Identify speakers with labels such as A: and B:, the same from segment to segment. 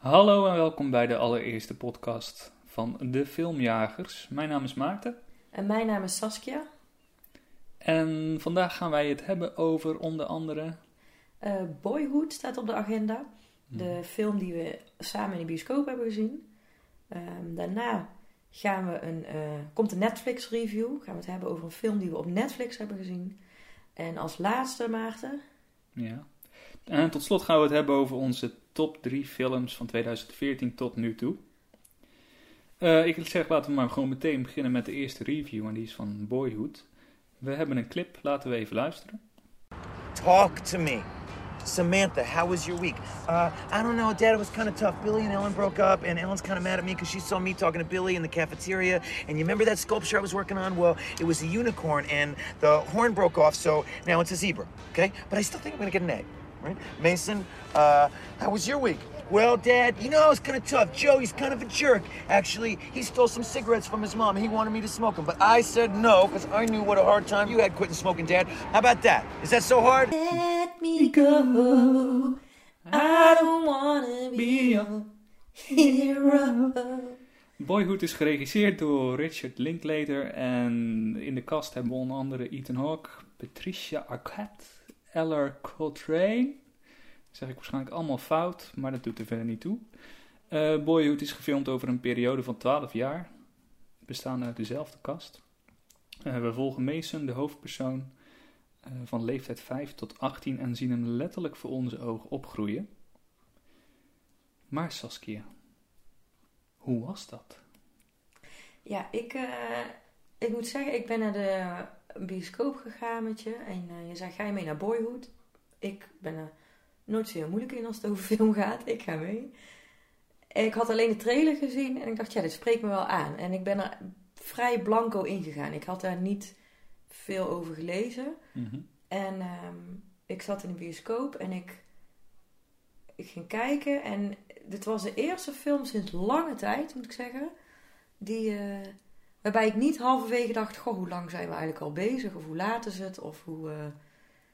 A: Hallo en welkom bij de allereerste podcast van De Filmjagers. Mijn naam is Maarten
B: En mijn naam is Saskia.
A: en vandaag gaan wij het hebben over onder andere...
B: Eh, Boyhood staat op de agenda. De film die we samen in de bioscoop hebben gezien. Ehm, daarna gaan we een, eh, komt een Netflix review. Gaan we het hebben over een film die we op Netflix hebben gezien. En als laatste, Maarten.
A: Ja. En tot slot gaan we het hebben over onze top 3 films van 2014 tot nu toe. Eh, ik zeg, laten we maar gewoon meteen beginnen met de eerste review en die is van Boyhood. We hebben een clip, laten we even luisteren.
C: Talk to me. Samantha, how was your week? Uh, I don't know, Dad. It was kind of tough. Billy and Ellen broke up, and Ellen's kind of mad at me because she saw me talking to Billy in the cafeteria. And you remember that sculpture I was working on? Well, it was a unicorn, and the horn broke off, so now it's a zebra. Okay, but I still think I'm gonna get an A. Right? Mason, uh, how was your week? Well, Dad, you know, it's kind of tough. Joey's kind of a jerk. Actually, he stole some cigarettes from his mom. He wanted me to smoke them, but I said no because I knew what a hard time you had quitting smoking, Dad. How about that? Is that so hard?
B: Let me go. I don't wanna be your hero.
A: Boyhood is geregisseerd door Richard Linklater en in de cast hebben we onder andere Ethan Hawke, Patricia Arquette, Eller Coltrane. Dat zeg ik waarschijnlijk allemaal fout, maar dat doet er verder niet toe. Eh, Boyhood is gefilmd over een periode van 12 jaar, bestaande uit dezelfde cast. Eh, we volgen Mason, de hoofdpersoon, eh, van leeftijd 5 tot 18 en zien hem letterlijk voor onze ogen opgroeien. Maar Saskia, hoe was dat?
B: Ja, ik, ik moet zeggen, ik ben naar de bioscoop gegaan met je. En eh, je zei, ga je mee naar Boyhood? Ik ben er nooit zo heel moeilijk in als het over film gaat. Ik ga mee. Ik had alleen de trailer gezien en ik dacht, ja, dit spreekt me wel aan. En ik ben er vrij blanco ingegaan. Ik had daar niet veel over gelezen.
A: Mhm.
B: En ehm, ik zat in de bioscoop en ik, ik ging kijken. En dit was de eerste film sinds lange tijd, moet ik zeggen. Die, eh, waarbij ik niet halverwege dacht: Goh, hoe lang zijn we eigenlijk al bezig? Of hoe laat is het? Of hoe. eh,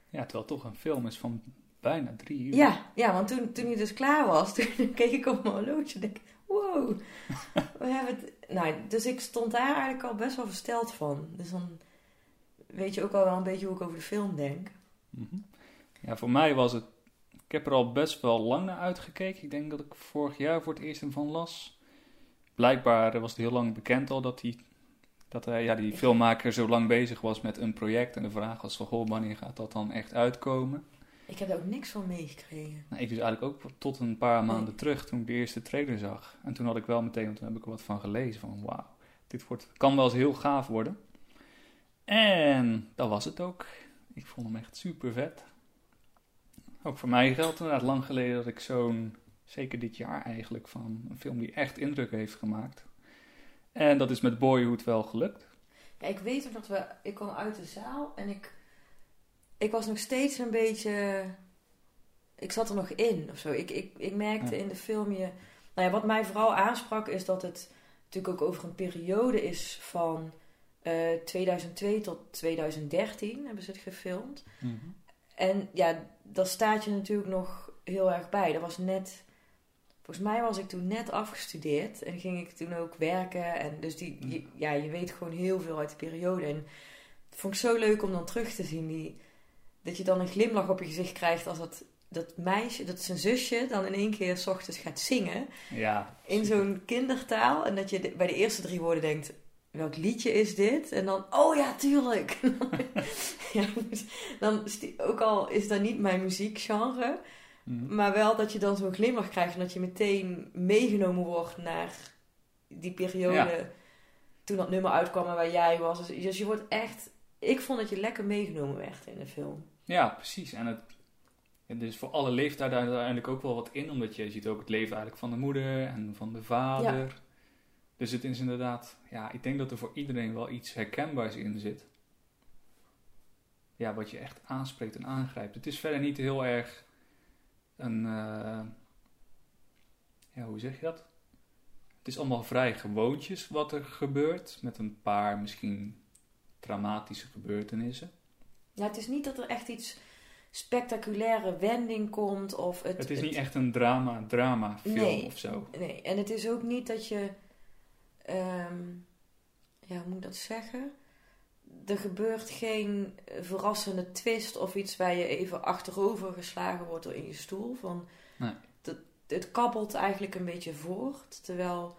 A: Ja, terwijl het toch een film is van bijna drie uur.
B: Ja, ja, want toen, toen hij dus klaar was, toen keek ik op mijn horloge en denk: Wow, we hebben het. Nou, dus ik stond daar eigenlijk al best wel versteld van. Dus dan weet je ook al wel een beetje hoe ik over de film denk.
A: Mhm. Ja, voor mij was het... Ik heb er al best wel lang naar uitgekeken. Ik denk dat ik vorig jaar voor het eerst ervan las. Blijkbaar was het heel lang bekend al dat, die, dat hij, ja, die filmmaker zo lang bezig was met een project. En de vraag was van, goh, wanneer gaat dat dan echt uitkomen?
B: Ik heb daar ook niks van meegekregen.
A: Nou, ik dus eigenlijk ook tot een paar maanden terug toen ik de eerste trailer zag. En toen had ik wel meteen, want toen heb ik er wat van gelezen. Van wauw, dit wordt, kan wel eens heel gaaf worden. En dat was het ook. Ik vond hem echt super vet. Ook voor mij geldt inderdaad lang geleden dat ik zo'n, zeker dit jaar eigenlijk, van een film die echt indruk heeft gemaakt. En dat is met Boyhood wel gelukt.
B: Ja, ik weet ook dat we... Ik kwam uit de zaal en ik... Ik was nog steeds een beetje... Ik zat er nog in of zo. Ik, ik, ik merkte
A: Ja.
B: in de film je... Nou ja, wat mij vooral aansprak is dat het natuurlijk ook over een periode is van... eh 2002 tot 2013 hebben ze het gefilmd. En ja, daar staat je natuurlijk nog heel erg bij. Dat was net... Volgens mij was ik toen net afgestudeerd en ging ik toen ook werken. En dus die, je, ja, je weet gewoon heel veel uit die periode. En het vond ik zo leuk om dan terug te zien. Die, dat je dan een glimlach op je gezicht krijgt als dat, dat meisje, dat zijn zusje, dan in één keer 's ochtends gaat zingen.
A: Ja,
B: In zo'n kindertaal. En dat je de- bij de eerste drie woorden denkt, welk liedje is dit? En dan, oh ja, tuurlijk. ja, dus dan ook al is dat niet mijn muziekgenre.
A: Mhm.
B: Maar wel dat je dan zo'n glimlach krijgt en dat je meteen meegenomen wordt naar die periode
A: Ja.
B: toen dat nummer uitkwam en waar jij was. Dus, dus je wordt echt, ik vond dat je lekker meegenomen werd in de film.
A: Ja, precies. En het, ja, is voor alle leeftijden uiteindelijk ook wel wat in, omdat je ziet ook het leven eigenlijk van de moeder en van de vader. Dus het is inderdaad, ja, ik denk dat er voor iedereen wel iets herkenbaars in zit. Ja, wat je echt aanspreekt en aangrijpt. Het is verder niet heel erg een, eh, ja, hoe zeg je dat? Het is allemaal vrij gewoontjes wat er gebeurt, met een paar misschien traumatische gebeurtenissen.
B: Ja, het is niet dat er echt iets spectaculaire wending komt. Of het,
A: Het is niet echt een drama, drama film
B: Nee.
A: of zo.
B: Nee, en het is ook niet dat je. ehm, ja, hoe moet ik dat zeggen? Er gebeurt geen verrassende twist of iets waar je even achterover geslagen wordt door in je stoel. Van,
A: Nee.
B: dat, het kabbelt eigenlijk een beetje voort. Terwijl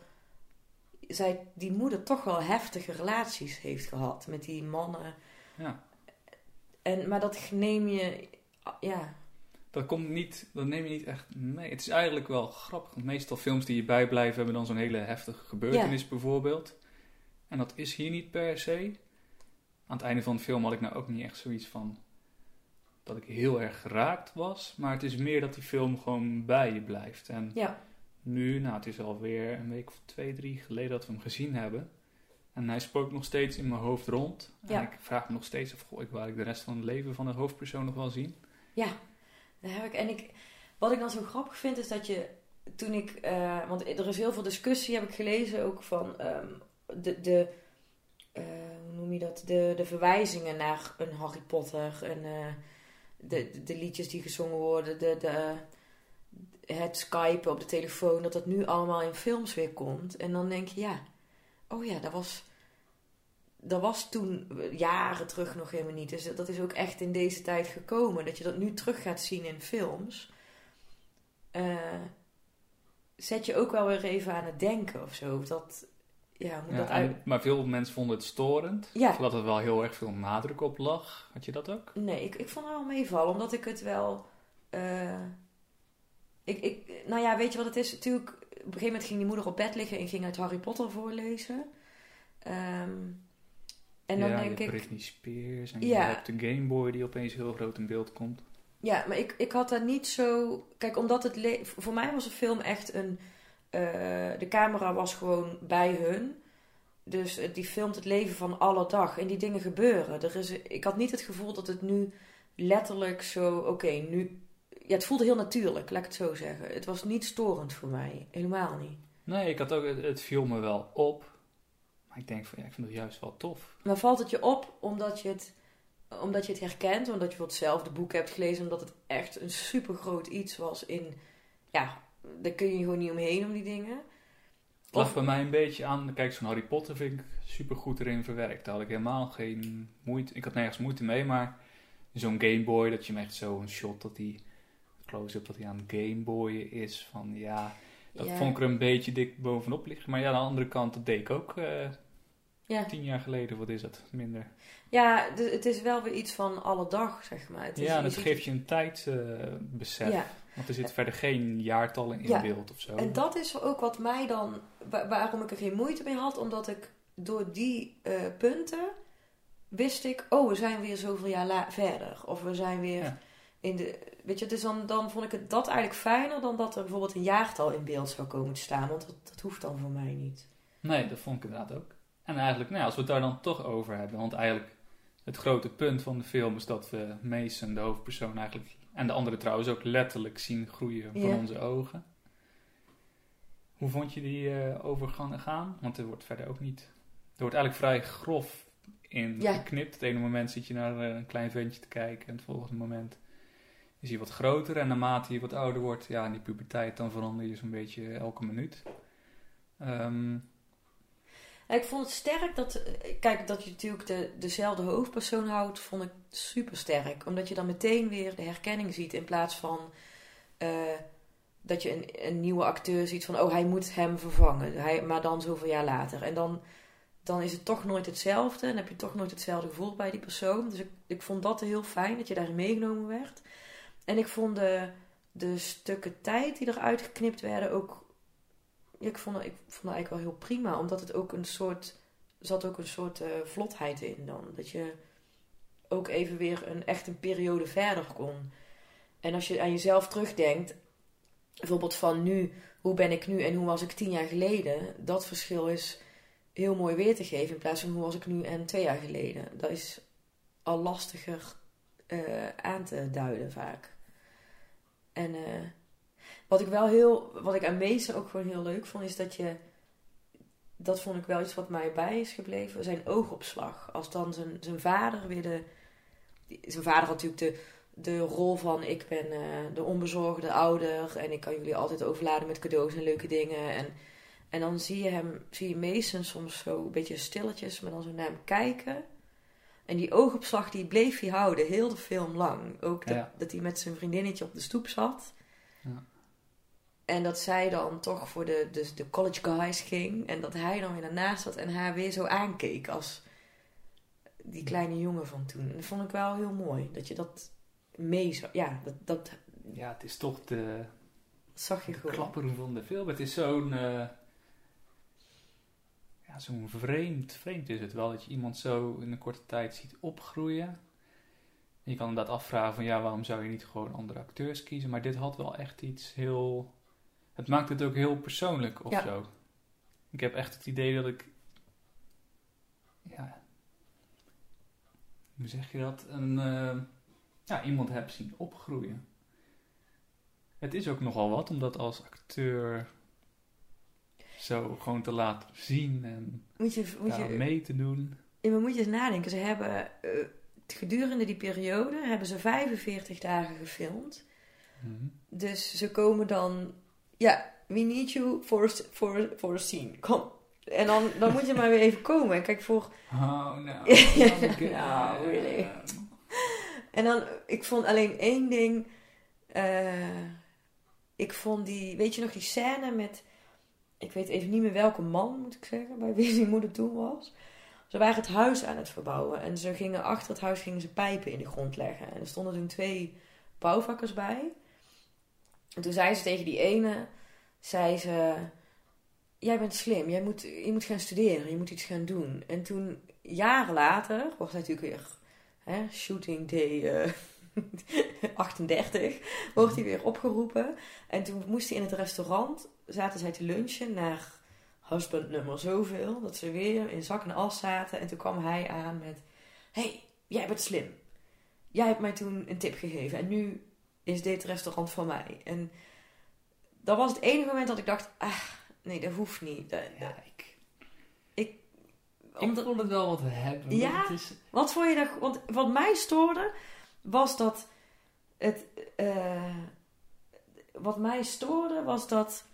B: zij, die moeder toch wel heftige relaties heeft gehad met die mannen.
A: Ja.
B: En, maar dat neem je. Ja,
A: Dat, komt niet, dat neem je niet echt mee. Het is eigenlijk wel grappig. Want meestal films die je bijblijven hebben dan zo'n hele heftige gebeurtenis bijvoorbeeld. En dat is hier niet per se. Aan het einde van de film had ik nou ook niet echt zoiets van dat ik heel erg geraakt was. Maar het is meer dat die film gewoon bij je blijft. En
B: ja,
A: nu, nou het is alweer een week of twee, drie geleden dat we hem gezien hebben. En hij spookt nog steeds in mijn hoofd rond. En
B: Ja.
A: ik vraag me nog steeds of goh, ik waar ik de rest van het leven van de hoofdpersoon nog wel zien.
B: Ja, dat heb ik. En ik, wat ik dan zo grappig vind is dat je toen ik, eh, want er is heel veel discussie, heb ik gelezen ook van ehm, de, de eh, hoe noem je dat? De, de verwijzingen naar een Harry Potter en eh, de, de, liedjes die gezongen worden, de, de, het skypen op de telefoon, dat dat nu allemaal in films weer komt. En dan denk je, ja, oh ja, dat was, dat was toen eh, jaren terug nog helemaal niet. Dus dat is ook echt in deze tijd gekomen. Dat je dat nu terug gaat zien in films. Eh, zet je ook wel weer even aan het denken of zo. Dat, ja, hoe
A: Ja,
B: dat
A: en-
B: uit...
A: maar veel mensen vonden het storend.
B: Ja.
A: Zodat er wel heel erg veel nadruk op lag. Had je dat ook?
B: Nee, ik, ik vond het wel meevallen, omdat ik het wel. eh, ik, ik, nou ja, weet je wat het is? Natuurlijk, op een gegeven moment ging die moeder op bed liggen en ging uit Harry Potter voorlezen. Ehm, en dan
A: ja,
B: denk
A: je
B: ik.
A: Britney Spears en
B: Ja.
A: je hebt de Game Boy die opeens heel groot in beeld komt.
B: Ja, maar ik, ik had daar niet zo. Kijk, omdat het. Voor mij was de film echt een. Eh, de camera was gewoon bij hun. Dus die filmt het leven van alle dag. En die dingen gebeuren. Er is, ik had niet het gevoel dat het nu letterlijk zo. Oké, nu. Ja, het voelde heel natuurlijk, laat ik het zo zeggen. Het was niet storend voor mij. Helemaal niet.
A: Nee, ik had ook, het, het viel me wel op. Maar ik denk van ja, ik vind het juist wel tof.
B: Maar valt het je op omdat je het, omdat je het herkent, omdat je bijvoorbeeld zelf de boek hebt gelezen, omdat het echt een super groot iets was in. Ja, daar kun je gewoon niet omheen om die dingen.
A: Het lag bij mij een beetje aan. Kijk, zo'n Harry Potter vind ik super goed erin verwerkt. Daar had ik helemaal geen moeite. Ik had nergens moeite mee, maar zo'n Game Boy, dat je hem echt zo een shot dat die close-up dat hij aan het Game Boy is. Van ja, dat
B: Ja.
A: vond ik er een beetje dik bovenop liggen. Maar ja, aan de andere kant, dat deed ik ook eh,
B: Ja,
A: tien jaar geleden. Wat is het? Minder.
B: ja het is wel weer iets van alle dag, zeg maar. Het is,
A: ja,
B: ziet-
A: geeft je een tijdsbesef.
B: Ja,
A: Want er zit verder geen jaartallen in
B: Ja.
A: beeld of zo.
B: en dat is ook wat mij dan. wa- waarom ik er geen moeite mee had, omdat ik door die eh, punten wist ik, oh, we zijn weer zoveel jaar verder. Of we zijn weer
A: Ja.
B: in de. Weet je, dus dan, dan vond ik het dat eigenlijk fijner dan dat er bijvoorbeeld een jaartal in beeld zou komen te staan. Want dat, dat hoeft dan voor mij niet.
A: Nee, dat vond ik inderdaad ook. En eigenlijk, nou als we het daar dan toch over hebben. Want eigenlijk, het grote punt van de film is dat we Mason, de hoofdpersoon, eigenlijk. En de anderen trouwens ook letterlijk zien groeien voor
B: Ja.
A: onze ogen. Hoe vond je die eh, overgang gaan? Want er wordt verder ook niet. Er wordt eigenlijk vrij grof in
B: Ja.
A: geknipt. Het ene moment zit je naar eh, een klein ventje te kijken. En het volgende moment is hij wat groter. En naarmate je wat ouder wordt, ja, in die puberteit, dan verander je zo'n beetje elke minuut. Ehm,
B: Ik vond het sterk dat. Kijk, dat je natuurlijk de, dezelfde hoofdpersoon houdt, vond ik super sterk. Omdat je dan meteen weer de herkenning ziet in plaats van. eh, dat je een, een nieuwe acteur ziet van, oh, hij moet hem vervangen. Hij, maar dan zoveel jaar later. En dan, dan is het toch nooit hetzelfde. En heb je toch nooit hetzelfde gevoel bij die persoon. Dus ik, ik vond dat heel fijn, dat je daarin meegenomen werd. En ik vond de, de stukken tijd die eruit geknipt werden ook... Ja, ik, vond, ik vond eigenlijk wel heel prima. Omdat het ook een soort... Zat ook een soort eh, vlotheid in dan. Dat je ook even weer een, echt een periode verder kon. En als je aan jezelf terugdenkt, bijvoorbeeld van nu, hoe ben ik nu en hoe was ik tien jaar geleden, dat verschil is heel mooi weer te geven in plaats van hoe was ik nu en twee jaar geleden. Dat is al lastiger eh, aan te duiden vaak. En eh, wat ik wel heel, wat ik aan Meester ook gewoon heel leuk vond, is dat je, dat vond ik wel iets wat mij bij is gebleven, zijn oogopslag. Als dan zijn, zijn vader weer de, zijn vader had natuurlijk de de rol van ik ben eh, de onbezorgde ouder en ik kan jullie altijd overladen met cadeaus en leuke dingen. En, en dan zie je hem, zie je Mason soms zo een beetje stilletjes, maar dan zo naar hem kijken. En die oogopslag die bleef hij houden, heel de film lang. Ook dat,
A: Ja.
B: dat hij met zijn vriendinnetje op de stoep zat.
A: Ja.
B: En dat zij dan toch voor de, de, de college guys ging. En dat hij dan weer daarnaast zat en haar weer zo aankeek als die kleine jongen van toen. En dat vond ik wel heel mooi. Dat je dat mee zag. Ja, dat, dat
A: Ja, het is toch de
B: zag je gewoon.
A: klapperen van de film. Het is zo'n... eh, ja, zo'n vreemd, vreemd is het wel. Dat je iemand zo in een korte tijd ziet opgroeien. En je kan inderdaad afvragen van... Ja, waarom zou je niet gewoon andere acteurs kiezen? Maar dit had wel echt iets heel... Het maakt het ook heel persoonlijk of
B: Ja.
A: zo. Ik heb echt het idee dat ik... Ja... Hoe zeg je dat? Een... eh, ja, iemand heb zien opgroeien. Het is ook nogal wat om dat als acteur zo gewoon te laten zien en
B: Moet je, moet
A: daar
B: je,
A: mee te doen.
B: ja, maar moet je eens nadenken. Ze hebben eh, gedurende die periode hebben ze 45 dagen gefilmd.
A: Mhm.
B: Dus ze komen dan, ja, we need you for, a- for, for a scene. Kom. En dan, dan moet je maar weer even komen. En kijk, voor...
A: Oh, nou.
B: Nou,
A: nou,
B: really. En dan, ik vond alleen één ding. eh, ik vond die, weet je nog die scène met, ik weet even niet meer welke man moet ik zeggen, bij wie die moeder toen was. Ze waren het huis aan het verbouwen en ze gingen achter het huis gingen ze pijpen in de grond leggen. En er stonden toen twee bouwvakkers bij. En toen zei ze tegen die ene, zei ze, jij bent slim, jij moet, je moet gaan studeren, je moet iets gaan doen. En toen, jaren later, wordt hij natuurlijk weer hè, shooting day eh, 38, wordt hij weer opgeroepen. En toen moest hij in het restaurant, zaten zij te lunchen naar husband nummer zoveel, dat ze weer in zak en as zaten. En toen kwam hij aan met, hey, jij bent slim. Jij hebt mij toen een tip gegeven en nu is dit restaurant van mij. En dat was het enige moment dat ik dacht, ah, nee, dat hoeft niet. Dat,
A: Ja, ik,
B: Ik-
A: ik
B: omdat-
A: vond het wel wat hebben.
B: Ja?
A: want Het is,
B: Wat vond je daar... Want wat mij stoorde, was dat het... eh, wat mij stoorde, was dat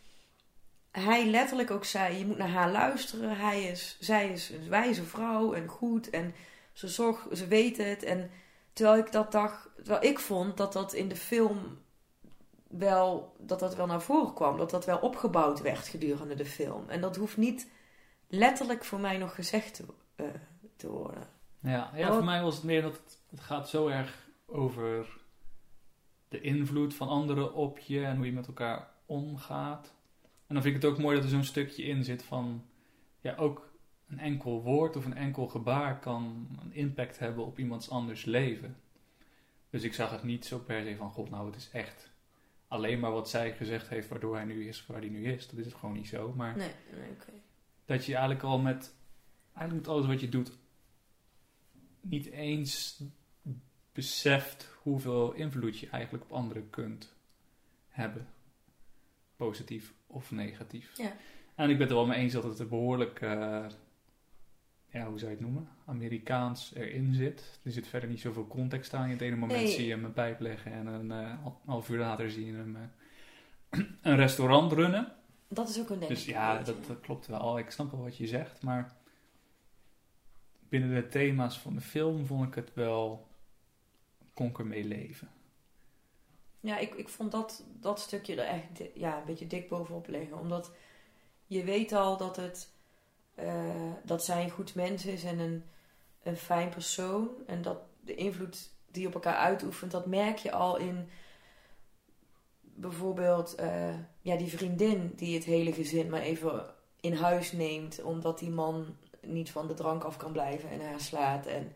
B: hij letterlijk ook zei... Je moet naar haar luisteren. Hij is, zij is een wijze vrouw en goed. En ze, zorg, ze weet het. En terwijl ik dat dacht... Terwijl ik vond dat dat in de film wel... Dat dat wel naar voren kwam. Dat dat wel opgebouwd werd gedurende de film. En dat hoeft niet letterlijk voor mij nog gezegd te, eh, te worden.
A: ja, ja,
B: Wat-
A: voor mij was het meer dat het, het gaat zo erg over de invloed van anderen op je en hoe je met elkaar omgaat. En dan vind ik het ook mooi dat er zo'n stukje in zit van, ja, ook een enkel woord of een enkel gebaar kan een impact hebben op iemands anders leven. Dus ik zag het niet zo per se van, god, nou, het is echt alleen maar wat zij gezegd heeft waardoor hij nu is waar hij nu is. Dat is het gewoon niet zo. Maar
B: Nee,
A: dat je eigenlijk al met, eigenlijk met alles wat je doet, niet eens beseft hoeveel invloed je eigenlijk op anderen kunt hebben. Positief of negatief.
B: Ja.
A: En ik ben het er wel mee eens dat het er behoorlijk, eh, ja, hoe zou je het noemen? Amerikaans erin zit. Er zit verder niet zoveel context aan. In het ene moment
B: Nee.
A: zie je hem een pijp leggen en een eh, half uur later zie je hem eh, een restaurant runnen.
B: Dat is ook een ding.
A: Dus ja, dat, dat klopt wel. Ik snap wel wat je zegt, maar binnen de thema's van de film vond ik het wel kon ik ermee leven.
B: Ja, ik, ik vond dat, dat stukje er echt ja, een beetje dik bovenop liggen. Omdat je weet al dat, het, eh, dat zij een goed mens is en een, een fijn persoon. En dat de invloed die op elkaar uitoefent, dat merk je al in bijvoorbeeld eh, ja, die vriendin die het hele gezin maar even in huis neemt. Omdat die man niet van de drank af kan blijven en haar slaat. En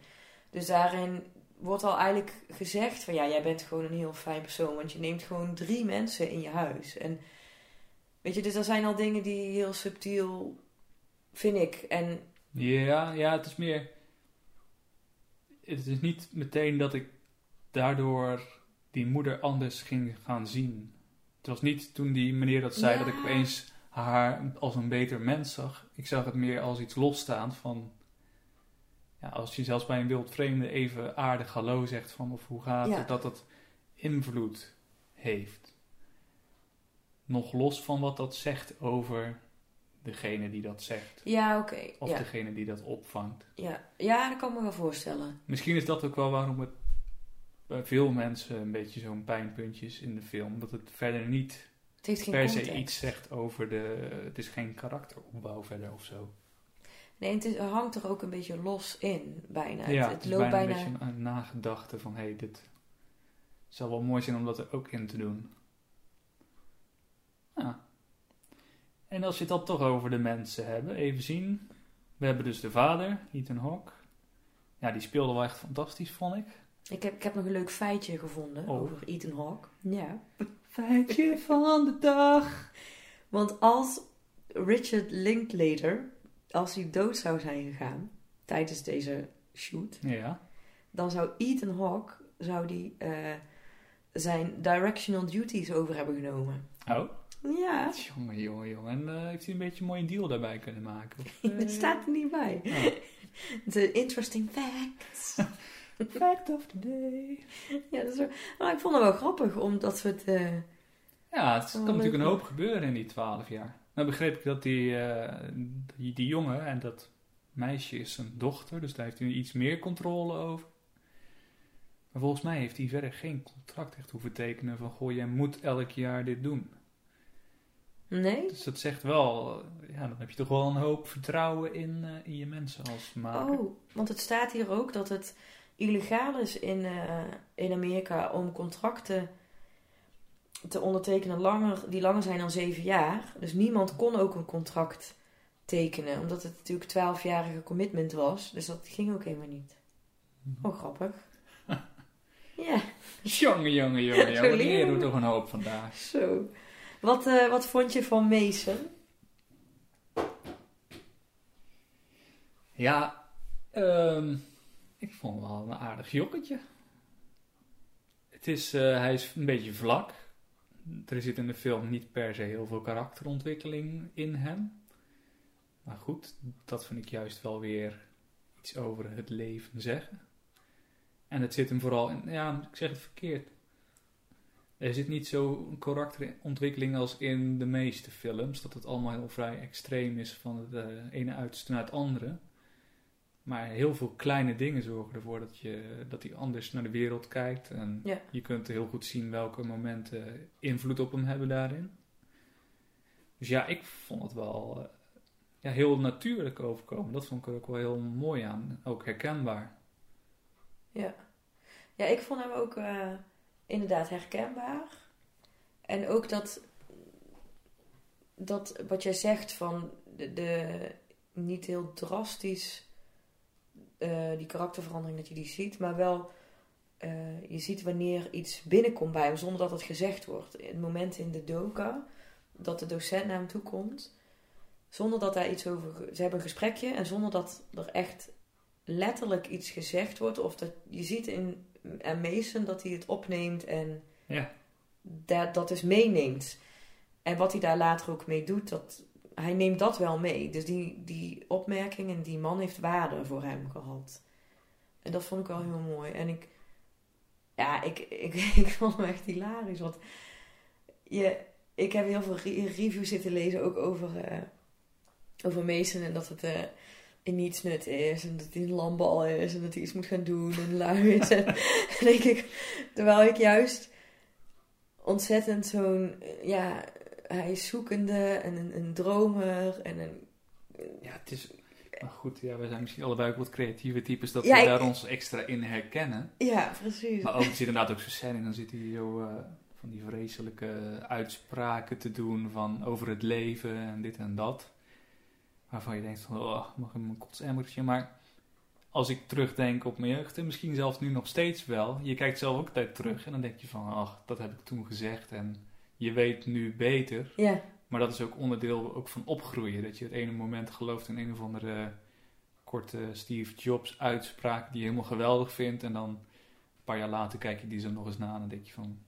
B: dus daarin wordt al eigenlijk gezegd van ja, jij bent gewoon een heel fijn persoon, want je neemt gewoon drie mensen in je huis. En weet je, dus er zijn al dingen die heel subtiel, vind ik. En
A: Ja, ja, het is meer. Het is niet meteen dat ik daardoor die moeder anders ging gaan zien. Het was niet toen die meneer dat zei
B: Ja.
A: dat ik opeens haar als een beter mens zag. Ik zag het meer als iets losstaand van. Ja, als je zelfs bij een wild vreemde even aardig hallo zegt van of hoe gaat
B: Ja.
A: het, dat het invloed heeft. Nog los van wat dat zegt over degene die dat zegt.
B: Ja, oké.
A: Of
B: Ja.
A: degene die dat opvangt.
B: Ja. ja, dat kan ik me wel voorstellen.
A: Misschien is dat ook wel waarom het bij veel mensen een beetje zo'n pijnpuntje is in de film. Dat het verder niet
B: Het heeft geen
A: per se iets zegt over de... Het is geen karakteropbouw verder of zo.
B: Nee, het, is, hangt er ook een beetje los in, bijna.
A: ja,
B: het,
A: het,
B: het
A: is
B: loopt
A: bijna,
B: bijna...
A: een beetje een nagedachte van... Hé, hey, dit zou wel mooi zijn om dat er ook in te doen. Ja. En als je het dan toch over de mensen hebben, even zien. We hebben dus de vader, Ethan Hawke. Ja, die speelde wel echt fantastisch, vond ik.
B: Ik heb, ik heb nog een leuk feitje gevonden
A: Oh.
B: over Ethan Hawke. Ja.
A: Feitje van de dag.
B: Want als Richard Linklater, als hij dood zou zijn gegaan tijdens deze shoot,
A: Ja.
B: dan zou Ethan Hawke zou die, eh, zijn directional duties over hebben genomen.
A: Oh.
B: Ja,
A: Jongen, jongen, jongen. En eh, heeft hij een beetje een mooie deal daarbij kunnen maken? Of, eh,
B: dat staat er niet bij.
A: oh.
B: De interesting facts.
A: Fact of the day.
B: ja, dat is wel- maar ik vond het wel grappig, omdat we het... eh,
A: Ja, het kan natuurlijk een hoop gebeuren in die twaalf jaar. Nou begreep ik dat die, eh, die, die jongen en dat meisje is zijn dochter, dus daar heeft hij iets meer controle over. Maar volgens mij heeft hij verder geen contract echt hoeven tekenen van, goh, jij moet elk jaar dit doen.
B: Nee?
A: Dus dat zegt wel, eh, ja, dan heb je toch wel een hoop vertrouwen in, eh, in je mensen als maker.
B: Oh, want het staat hier ook dat het illegaal is in, eh, in Amerika om contracten te ondertekenen langer, die langer zijn dan zeven jaar. Dus niemand kon ook een contract tekenen, omdat het natuurlijk twaalfjarige commitment was. Dus dat ging ook helemaal niet. Oh, grappig. ja,
A: Jongen, jongen, jongen, jongen.
B: leren we.
A: toch een hoop vandaag.
B: zo. Wat, eh, wat vond je van Mason?
A: Ja, ehm, ik vond hem wel een aardig jokketje. Het is, eh, hij is een beetje vlak. Er zit in de film niet per se heel veel karakterontwikkeling in hem. Maar goed, dat vind ik juist wel weer iets over het leven zeggen. En het zit hem vooral in, ja, ik zeg het verkeerd. Er zit niet zo'n karakterontwikkeling als in de meeste films. Dat het allemaal heel vrij extreem is van het eh, ene uiterste naar het andere. Maar heel veel kleine dingen zorgen ervoor dat, je, dat hij anders naar de wereld kijkt. En
B: Ja.
A: je kunt heel goed zien welke momenten invloed op hem hebben daarin. Dus ja, ik vond het wel eh, ja, heel natuurlijk overkomen. Dat vond ik er ook wel heel mooi aan. Ook herkenbaar.
B: Ja. Ja, ik vond hem ook eh, inderdaad herkenbaar. En ook dat, dat wat jij zegt van de, de niet heel drastisch eh, die karakterverandering dat je die ziet, maar wel eh, je ziet wanneer iets binnenkomt bij hem zonder dat het gezegd wordt. Het moment in de doka dat de docent naar hem toe komt, zonder dat daar iets over. Ze hebben een gesprekje en zonder dat er echt letterlijk iets gezegd wordt. Of dat je ziet in Mason dat hij het opneemt en
A: Ja.
B: dat, dat dus meeneemt. En wat hij daar later ook mee doet, dat, hij neemt dat wel mee. Dus die, die opmerking en die man heeft waarde voor hem gehad. En dat vond ik wel heel mooi. En ik, ja, ik, ik, ik vond hem echt hilarisch. Want je, ik heb heel veel re- reviews zitten lezen ook over, eh, over Mason en dat het eh in niets nut is. En dat hij een lambal is en dat hij iets moet gaan doen en lui is. en denk ik, terwijl ik juist ontzettend zo'n, ja, hij is zoekende en een, een dromer en een...
A: Ja, het is... Maar goed, ja, we zijn misschien allebei ook wat creatieve types dat
B: Ja,
A: we
B: ik-
A: daar ons extra in herkennen.
B: Ja, precies.
A: Maar ook, er zit inderdaad ook zo'n scène in, dan zit hij zo eh, van die vreselijke uitspraken te doen van over het leven en dit en dat. Waarvan je denkt van, oh, mag ik een kotsemmertje. Maar als ik terugdenk op mijn jeugd, en misschien zelfs nu nog steeds wel, je kijkt zelf ook tijd terug en dan denk je van, ach, dat heb ik toen gezegd en je weet nu beter.
B: Ja,
A: Maar dat is ook onderdeel ook van opgroeien. Dat je het ene moment gelooft in een of andere korte Steve Jobs uitspraak die je helemaal geweldig vindt. En dan een paar jaar later kijk je die zo nog eens na en dan denk je van...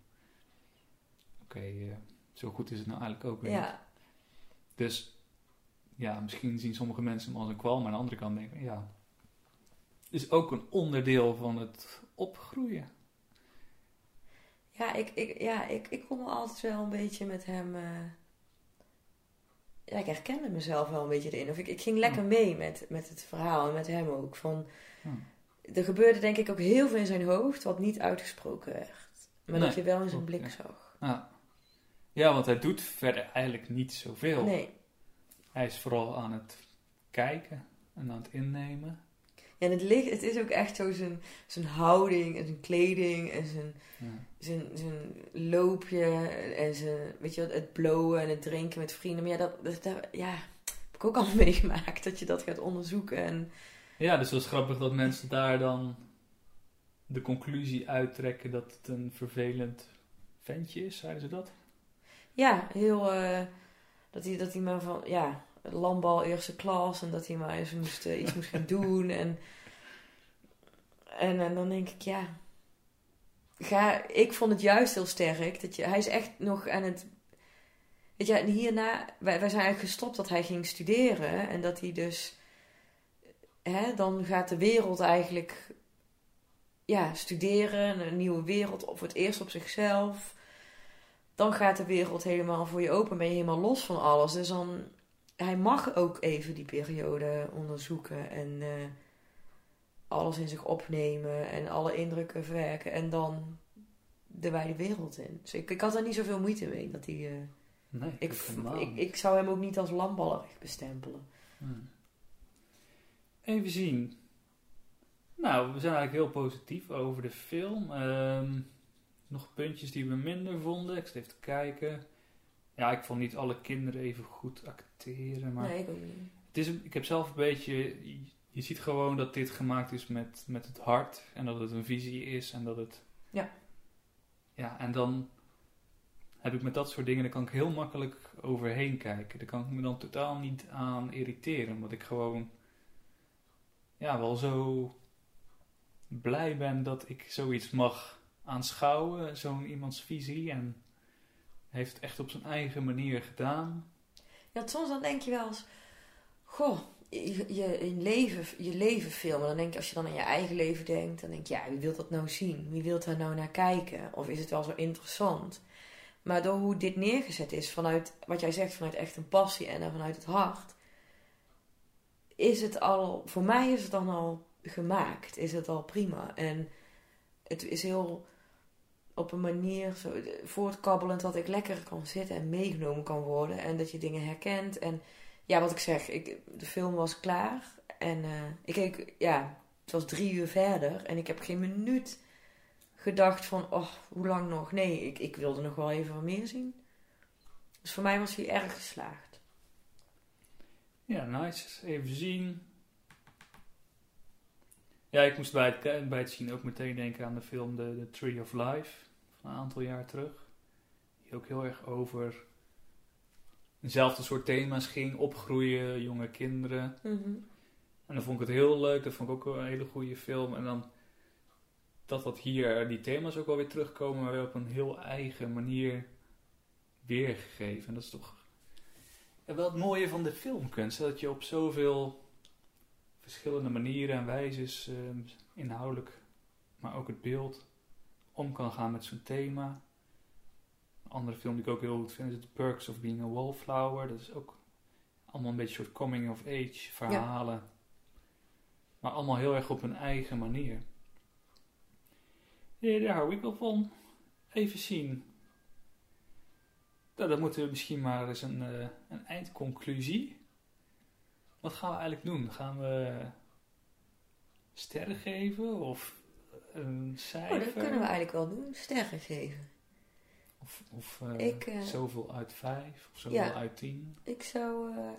A: Oké, eh, zo goed is het nou eigenlijk ook weer
B: ja.
A: Dus ja, misschien zien sommige mensen hem als een kwal, maar aan de andere kant denk ik, ja... Is ook een onderdeel van het opgroeien.
B: Ja, ik, ik, ja ik, ik kon altijd wel een beetje met hem... eh, ja, ik herkende mezelf wel een beetje erin. Of ik, ik ging lekker mee met, met het verhaal en met hem ook. Van, er gebeurde denk ik ook heel veel in zijn hoofd wat niet uitgesproken werd. Maar dat je wel in zijn blik
A: ja.
B: zag.
A: Ja. ja, want hij doet verder eigenlijk niet zoveel.
B: Nee.
A: Hij is vooral aan het kijken en aan het innemen.
B: Ja, en het, licht, het is ook echt zo zijn, zijn houding en zijn kleding en zijn,
A: Ja.
B: zijn, zijn loopje en zijn, weet je, wat, het blowen en het drinken met vrienden. Maar ja, dat, dat, dat- ja, heb ik ook al meegemaakt dat je dat gaat onderzoeken. En
A: Ja, dus dat is grappig dat mensen daar dan de conclusie uittrekken dat het een vervelend ventje is, zeiden ze dat?
B: ja, heel, eh, dat, hij, dat hij maar van, ja, landbal eerste klas en dat hij maar eens moest, eh, iets moest gaan doen. En, en, en dan denk ik, ja, ga, ik vond het juist heel sterk. Dat je, hij is echt nog aan het. Weet je, en hierna, wij, wij zijn eigenlijk gestopt dat hij ging studeren. En dat hij dus. Hè, dan gaat de wereld eigenlijk. Ja, studeren, een nieuwe wereld, of het eerst op zichzelf. Dan gaat de wereld helemaal voor je open, ben je helemaal los van alles. Dus dan. Hij mag ook even die periode onderzoeken en. eh, alles in zich opnemen en alle indrukken verwerken en dan de wijde wereld in. Dus ik, ik had er niet zoveel moeite mee. Dat hij, eh,
A: Nee,
B: ik, ik, ik zou hem ook niet als landballerig bestempelen.
A: Hmm. Even zien. Nou, we zijn eigenlijk heel positief over de film. Ehm, nog puntjes die we minder vonden. Ik zit even te kijken. Ja, ik vond niet alle kinderen even goed acteren. Maar
B: Nee, ik ook niet.
A: het is, ik heb zelf een beetje... Je, je ziet gewoon dat dit gemaakt is met, met het hart. En dat het een visie is. En dat het...
B: Ja.
A: Ja, en dan heb ik met dat soort dingen... Daar kan ik heel makkelijk overheen kijken. Daar kan ik me dan totaal niet aan irriteren. Omdat ik gewoon... Ja, wel zo blij ben dat ik zoiets mag aanschouwen. Zo'n iemands visie. En heeft het echt op zijn eigen manier gedaan.
B: Ja, soms dan denk je wel eens... Goh, je, je, je, leven, je leven filmen. Dan denk je, als je dan aan je eigen leven denkt... Dan denk je, ja, wie wil dat nou zien? Wie wil daar nou naar kijken? Of is het wel zo interessant? Maar door hoe dit neergezet is... Vanuit, wat jij zegt, vanuit echt een passie en vanuit het hart... Is het al... Voor mij is het dan al gemaakt. Is het al prima. En het is heel op een manier zo voortkabbelend dat ik lekker kan zitten en meegenomen kan worden. En dat je dingen herkent. En ja, wat ik zeg, ik, de film was klaar. En eh, ik keek, ja, het was drie uur verder. En ik heb geen minuut gedacht van, oh, hoe lang nog? Nee, ik, ik wilde nog wel even wat meer zien. Dus voor mij was hij erg geslaagd.
A: Ja, nice. Even zien. Ja, ik moest bij het, bij het zien ook meteen denken aan de film The, The Tree of Life. Een aantal jaar terug. Die ook heel erg over dezelfde soort thema's ging. Opgroeien, jonge kinderen. En dan vond ik het heel leuk. Dat vond ik ook een hele goede film. En dan dat dat hier, die thema's ook wel weer terugkomen. Maar wel op een heel eigen manier weergegeven. En dat is toch ja, wel het mooie van de filmkunst. Dat je op zoveel verschillende manieren en wijzes, ehm, inhoudelijk, maar ook het beeld, om kan gaan met zo'n thema. Een andere film die ik ook heel goed vind is The Perks of Being a Wallflower. Dat is ook allemaal een beetje een soort coming of age verhalen. Maar allemaal heel erg op hun eigen manier. Ja, daar hou ik wel van. Even zien. Nou, dan moeten we misschien maar eens een, eh, een eindconclusie. Wat gaan we eigenlijk doen? Gaan we sterren geven of een cijfer?
B: Oh, dat kunnen we eigenlijk wel doen. Sterren geven.
A: Of, of eh,
B: Ik, eh,
A: zoveel uit vijf of zoveel
B: ja.
A: uit tien?
B: Ik zou. eh,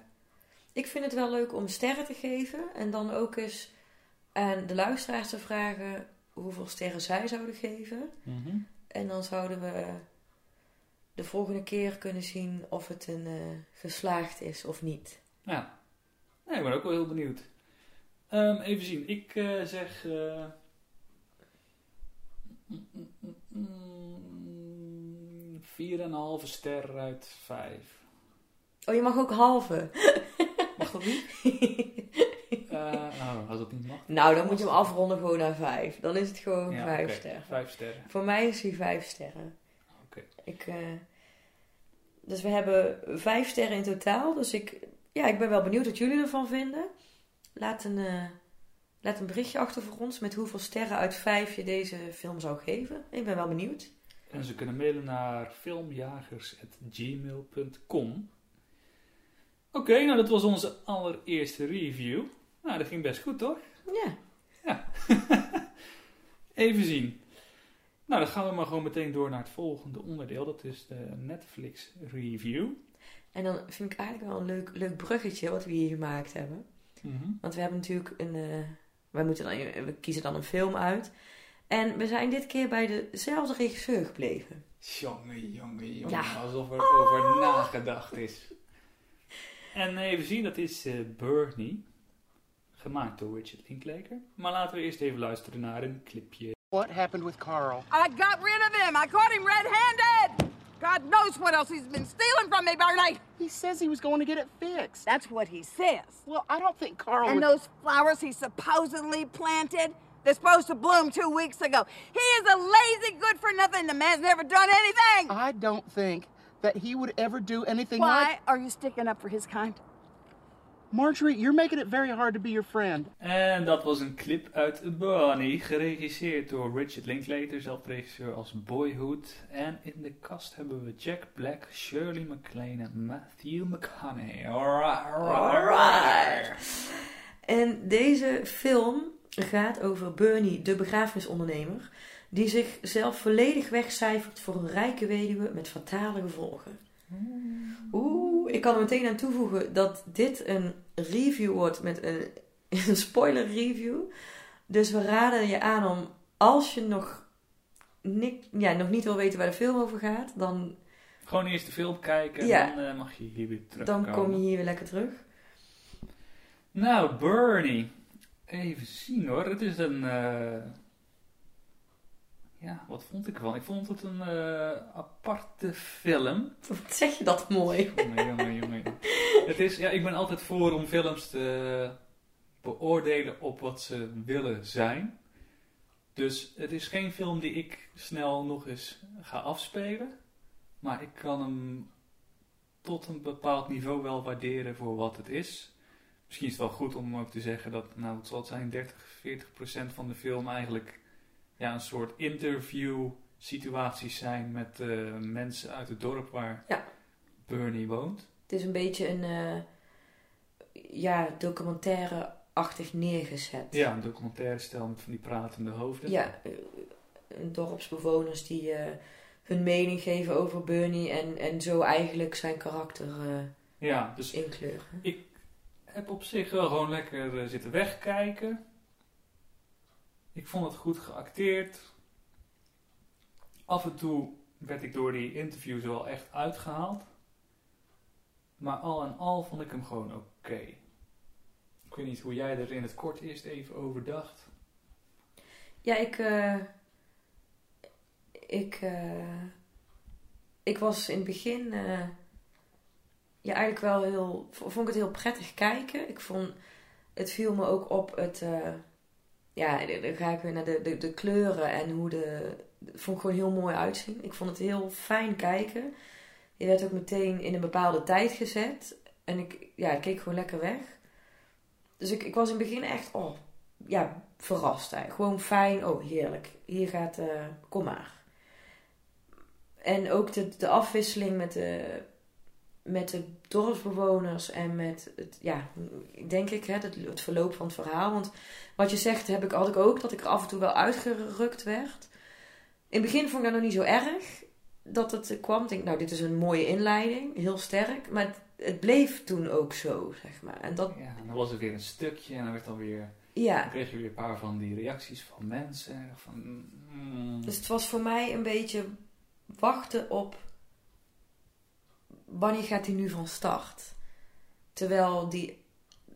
B: ik vind het wel leuk om sterren te geven. En dan ook eens aan de luisteraars te vragen hoeveel sterren zij zouden geven.
A: Mhm.
B: En dan zouden we de volgende keer kunnen zien of het een geslaagd is of niet.
A: Ja. Nee, ik ben ook wel heel benieuwd. Ehm, even zien. Ik zeg... eh, mm, Vier en een halve ster uit vijf.
B: Oh, je mag ook halve.
A: Mag dat niet? Uh, oh, als dat niet mag.
B: Nou, dan moet je hem afronden gewoon naar vijf. Dan is het gewoon
A: Ja,
B: vijf
A: oké,
B: sterren.
A: Vijf sterren.
B: Voor mij is hij vijf sterren.
A: Oké.
B: Ik, eh, dus we hebben vijf sterren in totaal. Dus ik, ja, ik ben wel benieuwd wat jullie ervan vinden. Laat een, eh, laat een berichtje achter voor ons met hoeveel sterren uit vijf je deze film zou geven. Ik ben wel benieuwd.
A: En ze kunnen mailen naar filmjagers.gmail.com. Oké, nou dat was onze allereerste review. Nou, dat ging best goed, toch?
B: Ja,
A: Even zien. Nou, dan gaan we maar gewoon meteen door naar het volgende onderdeel. Dat is de Netflix review.
B: en dan vind ik eigenlijk wel een leuk, leuk bruggetje wat we hier gemaakt hebben.
A: Mhm.
B: Want we hebben natuurlijk een. eh, wij moeten dan, we kiezen dan een film uit. En we zijn dit keer bij dezelfde regisseur gebleven.
A: Jongen, jongen, jongen.
B: Ja.
A: Alsof er over nagedacht is. En even zien, dat is eh, Bernie. Gemaakt door Richard Linklater. Maar laten we eerst even luisteren naar een clipje.
D: What happened with Carl?
E: I got rid of him. I caught him red-handed. God knows what else he's been stealing from me, Bernie.
D: He says he was going to get it fixed.
E: That's what he says.
D: Well, I don't think Carl
E: And
D: would...
E: those flowers he supposedly planted, they're supposed to bloom two weeks ago. He is a lazy, good-for-nothing. The man's never done anything.
D: I don't think that he would ever do anything
E: Why
D: like...
E: are you sticking up for his kind?
D: Marjorie, you're making it very hard to be your friend.
A: En dat was een clip uit Bernie, geregisseerd door Richard Linklater, zelf regisseur als Boyhood. En in de kast hebben we Jack Black, Shirley MacLaine en Matthew McConaughey. Alright, alright.
B: En deze film gaat over Bernie, de begrafenisondernemer, die zichzelf volledig wegcijfert voor een rijke weduwe met fatale gevolgen. Oeh, ik kan er meteen aan toevoegen dat dit een review wordt met een, een spoiler review. Dus we raden je aan om, als je nog, nik, ja, nog niet wil weten waar de film over gaat, dan,
A: Gewoon eerst de film kijken en
B: Ja.
A: dan eh, mag je hier weer terugkomen.
B: dan kom je hier weer lekker terug.
A: Nou, Bernie. Even zien hoor. Het is een... eh, Ja, wat vond ik ervan? Ik vond het een eh, aparte film.
B: Wat zeg je dat mooi?
A: Jongen, jongen, jongen. Het is, ja, ik ben altijd voor om films te beoordelen op wat ze willen zijn. Dus het is geen film die ik snel nog eens ga afspelen. Maar ik kan hem tot een bepaald niveau wel waarderen voor wat het is. Misschien is het wel goed om ook te zeggen dat, nou, wat zal het zijn, 30, 40 procent van de film eigenlijk ja, een soort interview situaties zijn met eh, mensen uit het dorp waar
B: Ja.
A: Bernie woont.
B: Het is een beetje een eh, ja, documentaire-achtig neergezet.
A: Ja, een documentaire stijl met van die pratende hoofden.
B: Ja, eh, een dorpsbewoners die hun mening geven over Bernie en, en zo eigenlijk zijn karakter
A: Ja, dus
B: inkleuren.
A: ik heb op zich wel gewoon lekker zitten wegkijken. Ik vond het goed geacteerd. Af en toe werd ik door die interviews wel echt uitgehaald. Maar al en al vond ik hem gewoon oké. Ik weet niet hoe jij er in het kort eerst even over dacht.
B: Ja, ik. eh, ik. eh, ik was in het begin. eh, ja, eigenlijk wel heel. Vond ik het heel prettig kijken. Ik vond. Het viel me ook op het. Ja, dan ga ik weer naar de, de, kleuren en hoe de. Het vond ik gewoon heel mooi uitzien. Ik vond het heel fijn kijken. Je werd ook meteen in een bepaalde tijd gezet. En ik, ja, ik keek gewoon lekker weg. Dus ik, ik was in het begin echt. Oh, ja, verrast eigenlijk. Gewoon fijn. Oh, heerlijk. Hier gaat, eh, kom maar. En ook de, de afwisseling met de, met de dorpsbewoners en met het, ja, denk ik, hè, het, het verloop van het verhaal. Want wat je zegt, heb ik, had ik ook, dat ik er af en toe wel uitgerukt werd. In het begin vond ik dat nog niet zo erg dat het kwam. Ik denk, nou, dit is een mooie inleiding, heel sterk. Maar het, het bleef toen ook zo, zeg maar. En dat,
A: Ja, dan was er weer een stukje en dan werd dan weer...
B: ja.
A: Dan kreeg je weer een paar van die reacties van mensen. Van, mm,
B: Dus het was voor mij een beetje wachten op wanneer gaat hij nu van start. Terwijl die,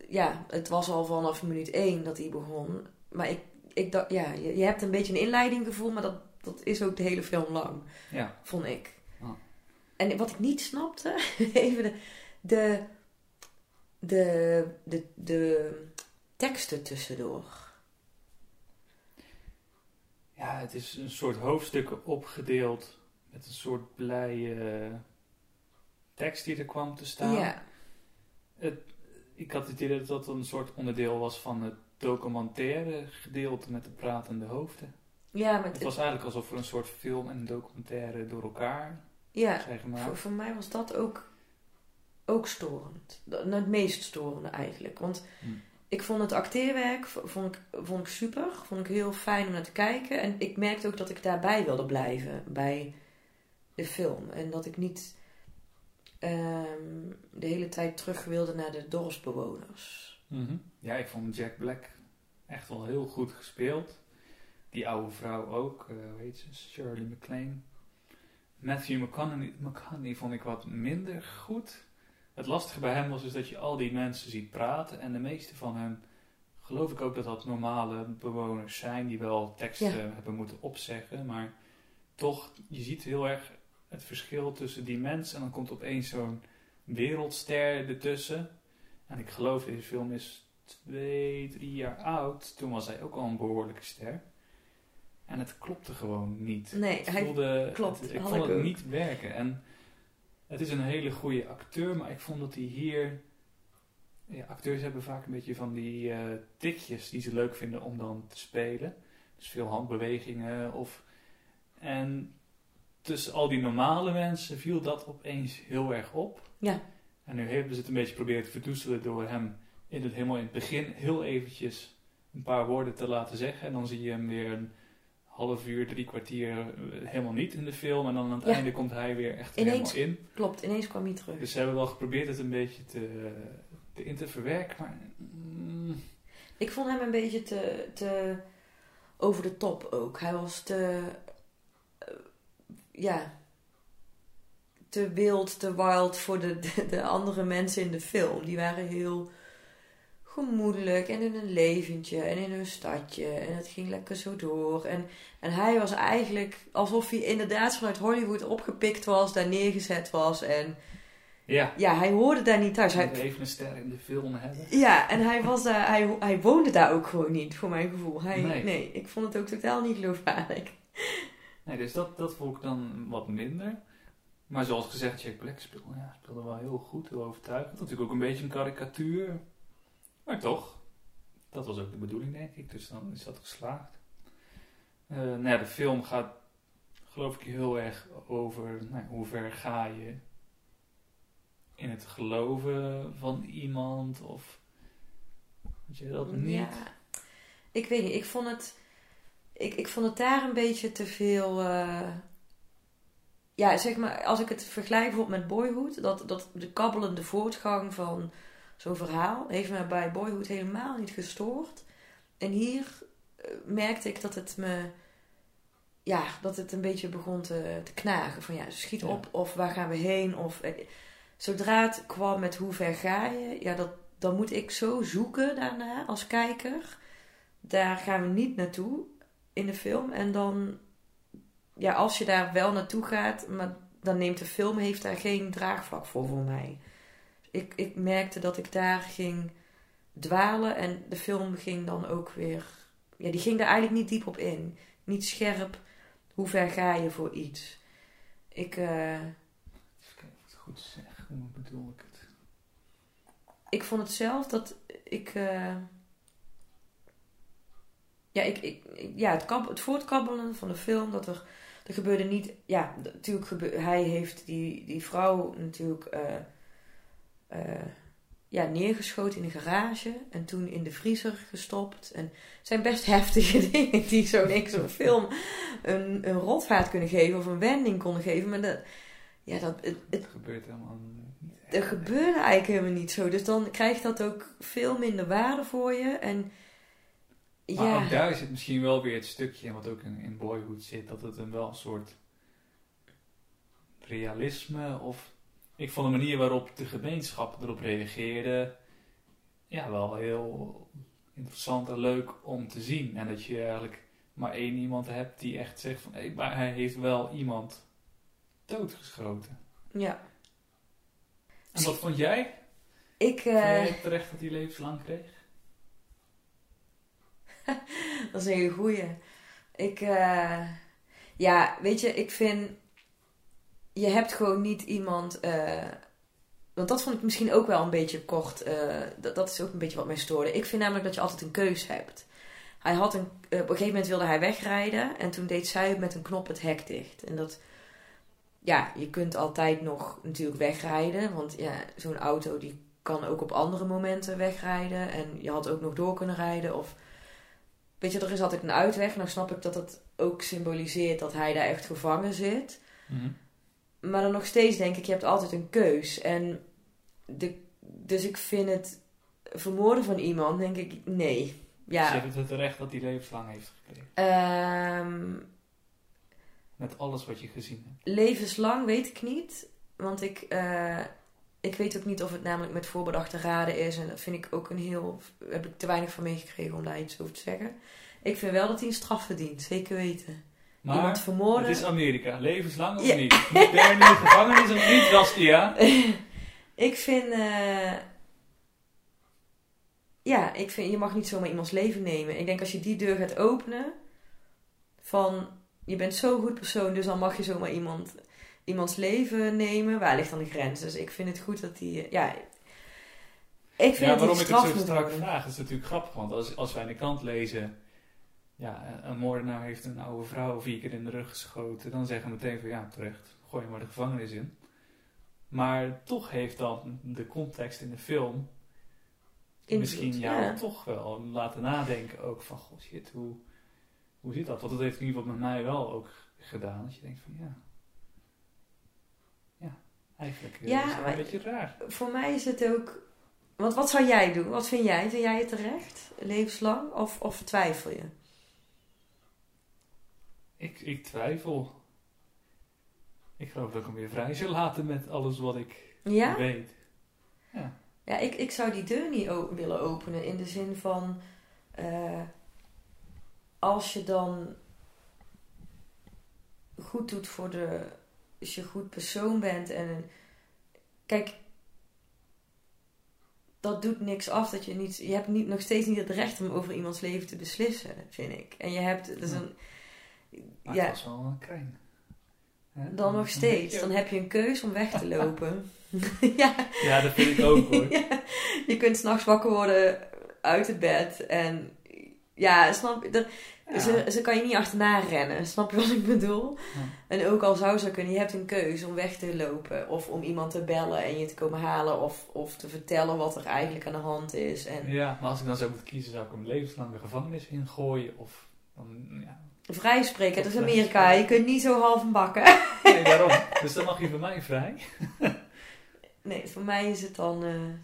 B: ja, het was al vanaf minuut 1 dat hij begon. Maar ik, ik dacht, ja, je, je hebt een beetje een inleiding gevoel, maar dat, dat is ook de hele film lang,
A: ja,
B: vond ik.
A: Ah.
B: En wat ik niet snapte, even de, de, de, de, de teksten tussendoor.
A: Ja, het is een soort hoofdstukken opgedeeld met een soort blije tekst die er kwam te staan.
B: Ja,
A: Het, ik had het idee dat dat een soort onderdeel was van het documentaire gedeelte met de pratende hoofden.
B: ja, maar
A: Het
B: het,
A: was eigenlijk alsof er een soort film en documentaire door elkaar
B: ja
A: zijn gemaakt.
B: voor mij was dat ook, ook storend. Dat- nou, Het meest storende eigenlijk. Want
A: Hm.
B: ik vond het acteerwerk vond ik, vond ik super. Vond ik heel fijn om naar te kijken. En ik merkte ook dat ik daarbij wilde blijven bij de film. En dat ik niet ehm, de hele tijd terug wilde naar de dorpsbewoners.
A: Mhm. Ja, ik vond Jack Black echt wel heel goed gespeeld. Die oude vrouw ook, eh hoe heet ze? Shirley MacLaine. Matthew McConaughey, McConaughey vond ik wat minder goed. Het lastige bij hem was dus dat je al die mensen ziet praten. En de meeste van hen, geloof ik ook dat dat normale bewoners zijn. Die wel teksten
B: Ja.
A: hebben moeten opzeggen. Maar toch, je ziet heel erg het verschil tussen die mensen. En dan komt opeens zo'n wereldster ertussen. En ik geloof deze film is twee, drie jaar oud. Toen was hij ook al een behoorlijke ster. En het klopte gewoon niet.
B: Nee,
A: Het
B: hij
A: voelde,
B: klopt,
A: het- ik
B: had
A: vond
B: ik
A: het
B: ook.
A: niet werken. En het is een hele goede acteur, maar ik vond dat hij hier... Ja, acteurs hebben vaak een beetje van die eh, tikjes die ze leuk vinden om dan te spelen. Dus veel handbewegingen of... En tussen al die normale mensen viel dat opeens heel erg op.
B: Ja.
A: En nu hebben ze het een beetje proberen te verdoezelen door hem in het, helemaal in het begin heel eventjes een paar woorden te laten zeggen. En dan zie je hem weer een half uur, drie kwartier eh, helemaal niet in de film. En dan aan het
B: Ja.
A: einde komt hij weer echt
B: Ineens-
A: helemaal in.
B: klopt, ineens kwam hij terug.
A: Dus ze hebben wel geprobeerd het een beetje te, te in te verwerken. Maar mm,
B: Ik vond hem een beetje te, te over de top ook. Hij was te. Ja. Te wild, te wild voor de, de, de andere mensen in de film. Die waren heel gemoedelijk en in een leventje en in hun stadje. En het ging lekker zo door. En, en hij was eigenlijk alsof hij inderdaad vanuit Hollywood opgepikt was, daar neergezet was. En
A: ja,
B: ja, hij hoorde daar niet thuis.
A: hij
B: Hij,
A: even een ster in de film hebben.
B: ja, en hij, was daar, hij, hij woonde daar ook gewoon niet, voor mijn gevoel. Hij,
A: Nee.
B: nee. ik vond het ook totaal niet geloofwaardig.
A: Nee, dus dat, dat vond ik dan wat minder. Maar zoals gezegd, Jack Black speelde, ja, speelde wel heel goed, heel overtuigend. Natuurlijk ook een beetje een karikatuur. Maar toch, dat was ook de bedoeling, denk ik. Dus dan is dat geslaagd. Eh, nou ja, de film gaat, geloof ik, heel erg over nou, hoe ver ga je in het geloven van iemand of weet je dat niet.
B: Ja, ik weet niet, ik vond het, ik, ik vond het daar een beetje te veel. eh, ja, zeg maar, als ik het vergelijk bijvoorbeeld met Boyhood, dat, dat de kabbelende voortgang van zo'n verhaal heeft me bij Boyhood helemaal niet gestoord. En hier eh, merkte ik dat het me, ja, dat het een beetje begon te, te knagen. Van ja, schiet
A: Ja.
B: op, of waar gaan we heen? Of, eh, zodra het kwam met hoe ver ga je, ja, dat, dan moet ik zo zoeken daarna als kijker. Daar gaan we niet naartoe in de film. En dan, ja, als je daar wel naartoe gaat, maar dan neemt de film heeft daar geen draagvlak voor voor mij. Ik, ik merkte dat ik daar ging dwalen en de film ging dan ook weer, ja, die ging daar eigenlijk niet diep op in. Niet scherp, hoe ver ga je voor iets. Ik, eh,
A: Even kijken of ik het goed zeg. Hoe bedoel ik het?
B: ik vond het zelf dat ik. eh, ja, ik, ik, ja het, kab, het voortkabbelen van de film, dat er. Er gebeurde niet. Ja, natuurlijk gebe, hij heeft die, die vrouw natuurlijk. eh, eh, ja, neergeschoten in een garage en toen in de vriezer gestopt. En het zijn best heftige dingen die zo'n zo'n film een, een rotvaart kunnen geven of een wending konden geven. Maar dat, ja, dat, het, het,
A: Het gebeurt helemaal niet.
B: er gebeurde eigenlijk helemaal niet zo. Dus dan krijgt dat ook veel minder waarde voor je. En
A: Maar
B: ja,
A: ook daar zit misschien wel weer het stukje, wat ook in, in Boyhood zit, dat het een wel een soort realisme of... Ik vond de manier waarop de gemeenschap erop reageerde, ja, wel heel interessant en leuk om te zien. En dat je eigenlijk maar één iemand hebt die echt zegt van, hé, maar hij heeft wel iemand doodgeschoten.
B: ja.
A: En wat vond jij?
B: Ik,
A: Vond
B: eh,
A: jij terecht dat hij levenslang kreeg?
B: dat is een hele goeie. Ik, eh, ja, weet je, ik vind, je hebt gewoon niet iemand, eh, want dat vond ik misschien ook wel een beetje kort, eh, dat, dat is ook een beetje wat mij stoorde. Ik vind namelijk dat je altijd een keus hebt. Hij had een, op een gegeven moment wilde hij wegrijden en toen deed zij met een knop het hek dicht. En dat, ja, je kunt altijd nog natuurlijk wegrijden, want ja, zo'n auto die kan ook op andere momenten wegrijden en je had ook nog door kunnen rijden of weet je, er is altijd een uitweg. Nou snap ik dat het ook symboliseert dat hij daar echt gevangen zit.
A: Mhm.
B: Maar dan nog steeds denk ik, je hebt altijd een keus. En de, dus ik vind het vermoorden van iemand, denk ik, nee. Ja,
A: Zeg het terecht dat hij levenslang heeft gekregen?
B: ehm,
A: Met alles wat je gezien hebt.
B: levenslang weet ik niet. Want ik, eh, ik weet ook niet of het namelijk met voorbedachte raden is. En dat vind ik ook een heel... heb ik te weinig van meegekregen om daar iets over te zeggen. Ik vind wel dat hij een straf verdient, zeker weten.
A: Maar
B: Iemand vermoorden...
A: het is Amerika. Levenslang of
B: Ja.
A: niet? Moet Bernie in gevangenis of niet, Bastia?
B: Ik vind. eh, ja, ik vind. Je mag niet zomaar iemands leven nemen. Ik denk als je die deur gaat openen. Van. Je bent zo'n goed persoon, dus dan mag je zomaar iemand, iemands leven nemen. Waar ligt dan de grens? Dus ik vind het goed dat die. eh, Ja. Ik vind
A: Ja, waarom ik het zo strak vraag, is natuurlijk grappig. Want als, als wij in de krant lezen... Ja, een moordenaar heeft een oude vrouw vier keer in de rug geschoten. Dan zeggen we meteen van ja, terecht. Gooi je maar de gevangenis in. Maar toch heeft dan de context in de film...
B: Invloed,
A: misschien jou
B: ja.
A: toch wel laten nadenken ook van... God shit, hoe, hoe zit dat? Want dat heeft in ieder geval met mij wel ook gedaan. Dat je denkt van ja... Ja, eigenlijk eh,
B: Ja,
A: is het een beetje raar.
B: Voor mij is het ook. Want wat zou jij doen? Wat vind jij? Vind jij het terecht? Levenslang? Of, of twijfel je?
A: Ik, ik twijfel. Ik geloof dat ik hem weer vrij zou laten met alles wat ik
B: Ja?
A: weet. Ja.
B: Ja, ik, ik zou die deur niet willen openen in de zin van. eh, als je dan goed doet voor de. Als je een goed persoon bent en. een- Kijk. Dat doet niks af dat je niet. Je hebt niet, nog steeds niet het recht om over iemands leven te beslissen, vind ik. En je hebt. Dat is
A: Ja.
B: een,
A: Maar
B: ja,
A: het was wel een krijn.
B: Dan nog steeds. Dan heb je een keus om weg te lopen. ja.
A: Ja, dat vind ik ook hoor.
B: Ja, je kunt s'nachts wakker worden uit het bed en ja, snap je?
A: Ja.
B: ze, ze kan je niet achterna rennen, snap je wat ik bedoel?
A: Ja.
B: En ook al zou ze kunnen, je hebt een keuze om weg te lopen of om iemand te bellen en je te komen halen of, of te vertellen wat er eigenlijk aan de hand is. En
A: Ja, maar als ik dan zou moeten kiezen, zou ik hem levenslang de gevangenis ingooien of dan, ja.
B: vrijspreken, dat is Amerika, je kunt niet zo half een bakken.
A: Nee, daarom. Dus dan mag je van mij vrij.
B: Nee, voor mij is het dan, eh,
A: Jongen,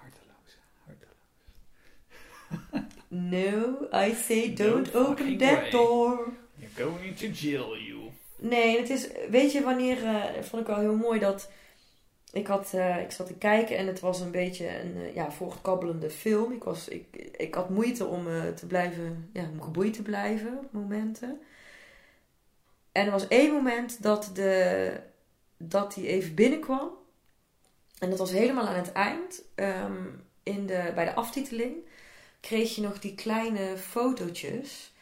A: harteloos. harteloos.
B: no, I say don't
A: No
B: open that
A: way.
B: door.
A: You're going to jail, you.
B: Nee, het is, weet je wanneer, eh, vond ik wel heel mooi dat, ik had, eh, ik zat te kijken en het was een beetje een, eh, ja, voortkabbelende film. Ik was, ik, ik had moeite om te blijven, ja, om geboeid te blijven op momenten. En er was één moment dat de, dat hij even binnenkwam. En dat was helemaal aan het eind, ehm, in de, bij de aftiteling, kreeg je nog die kleine fotootjes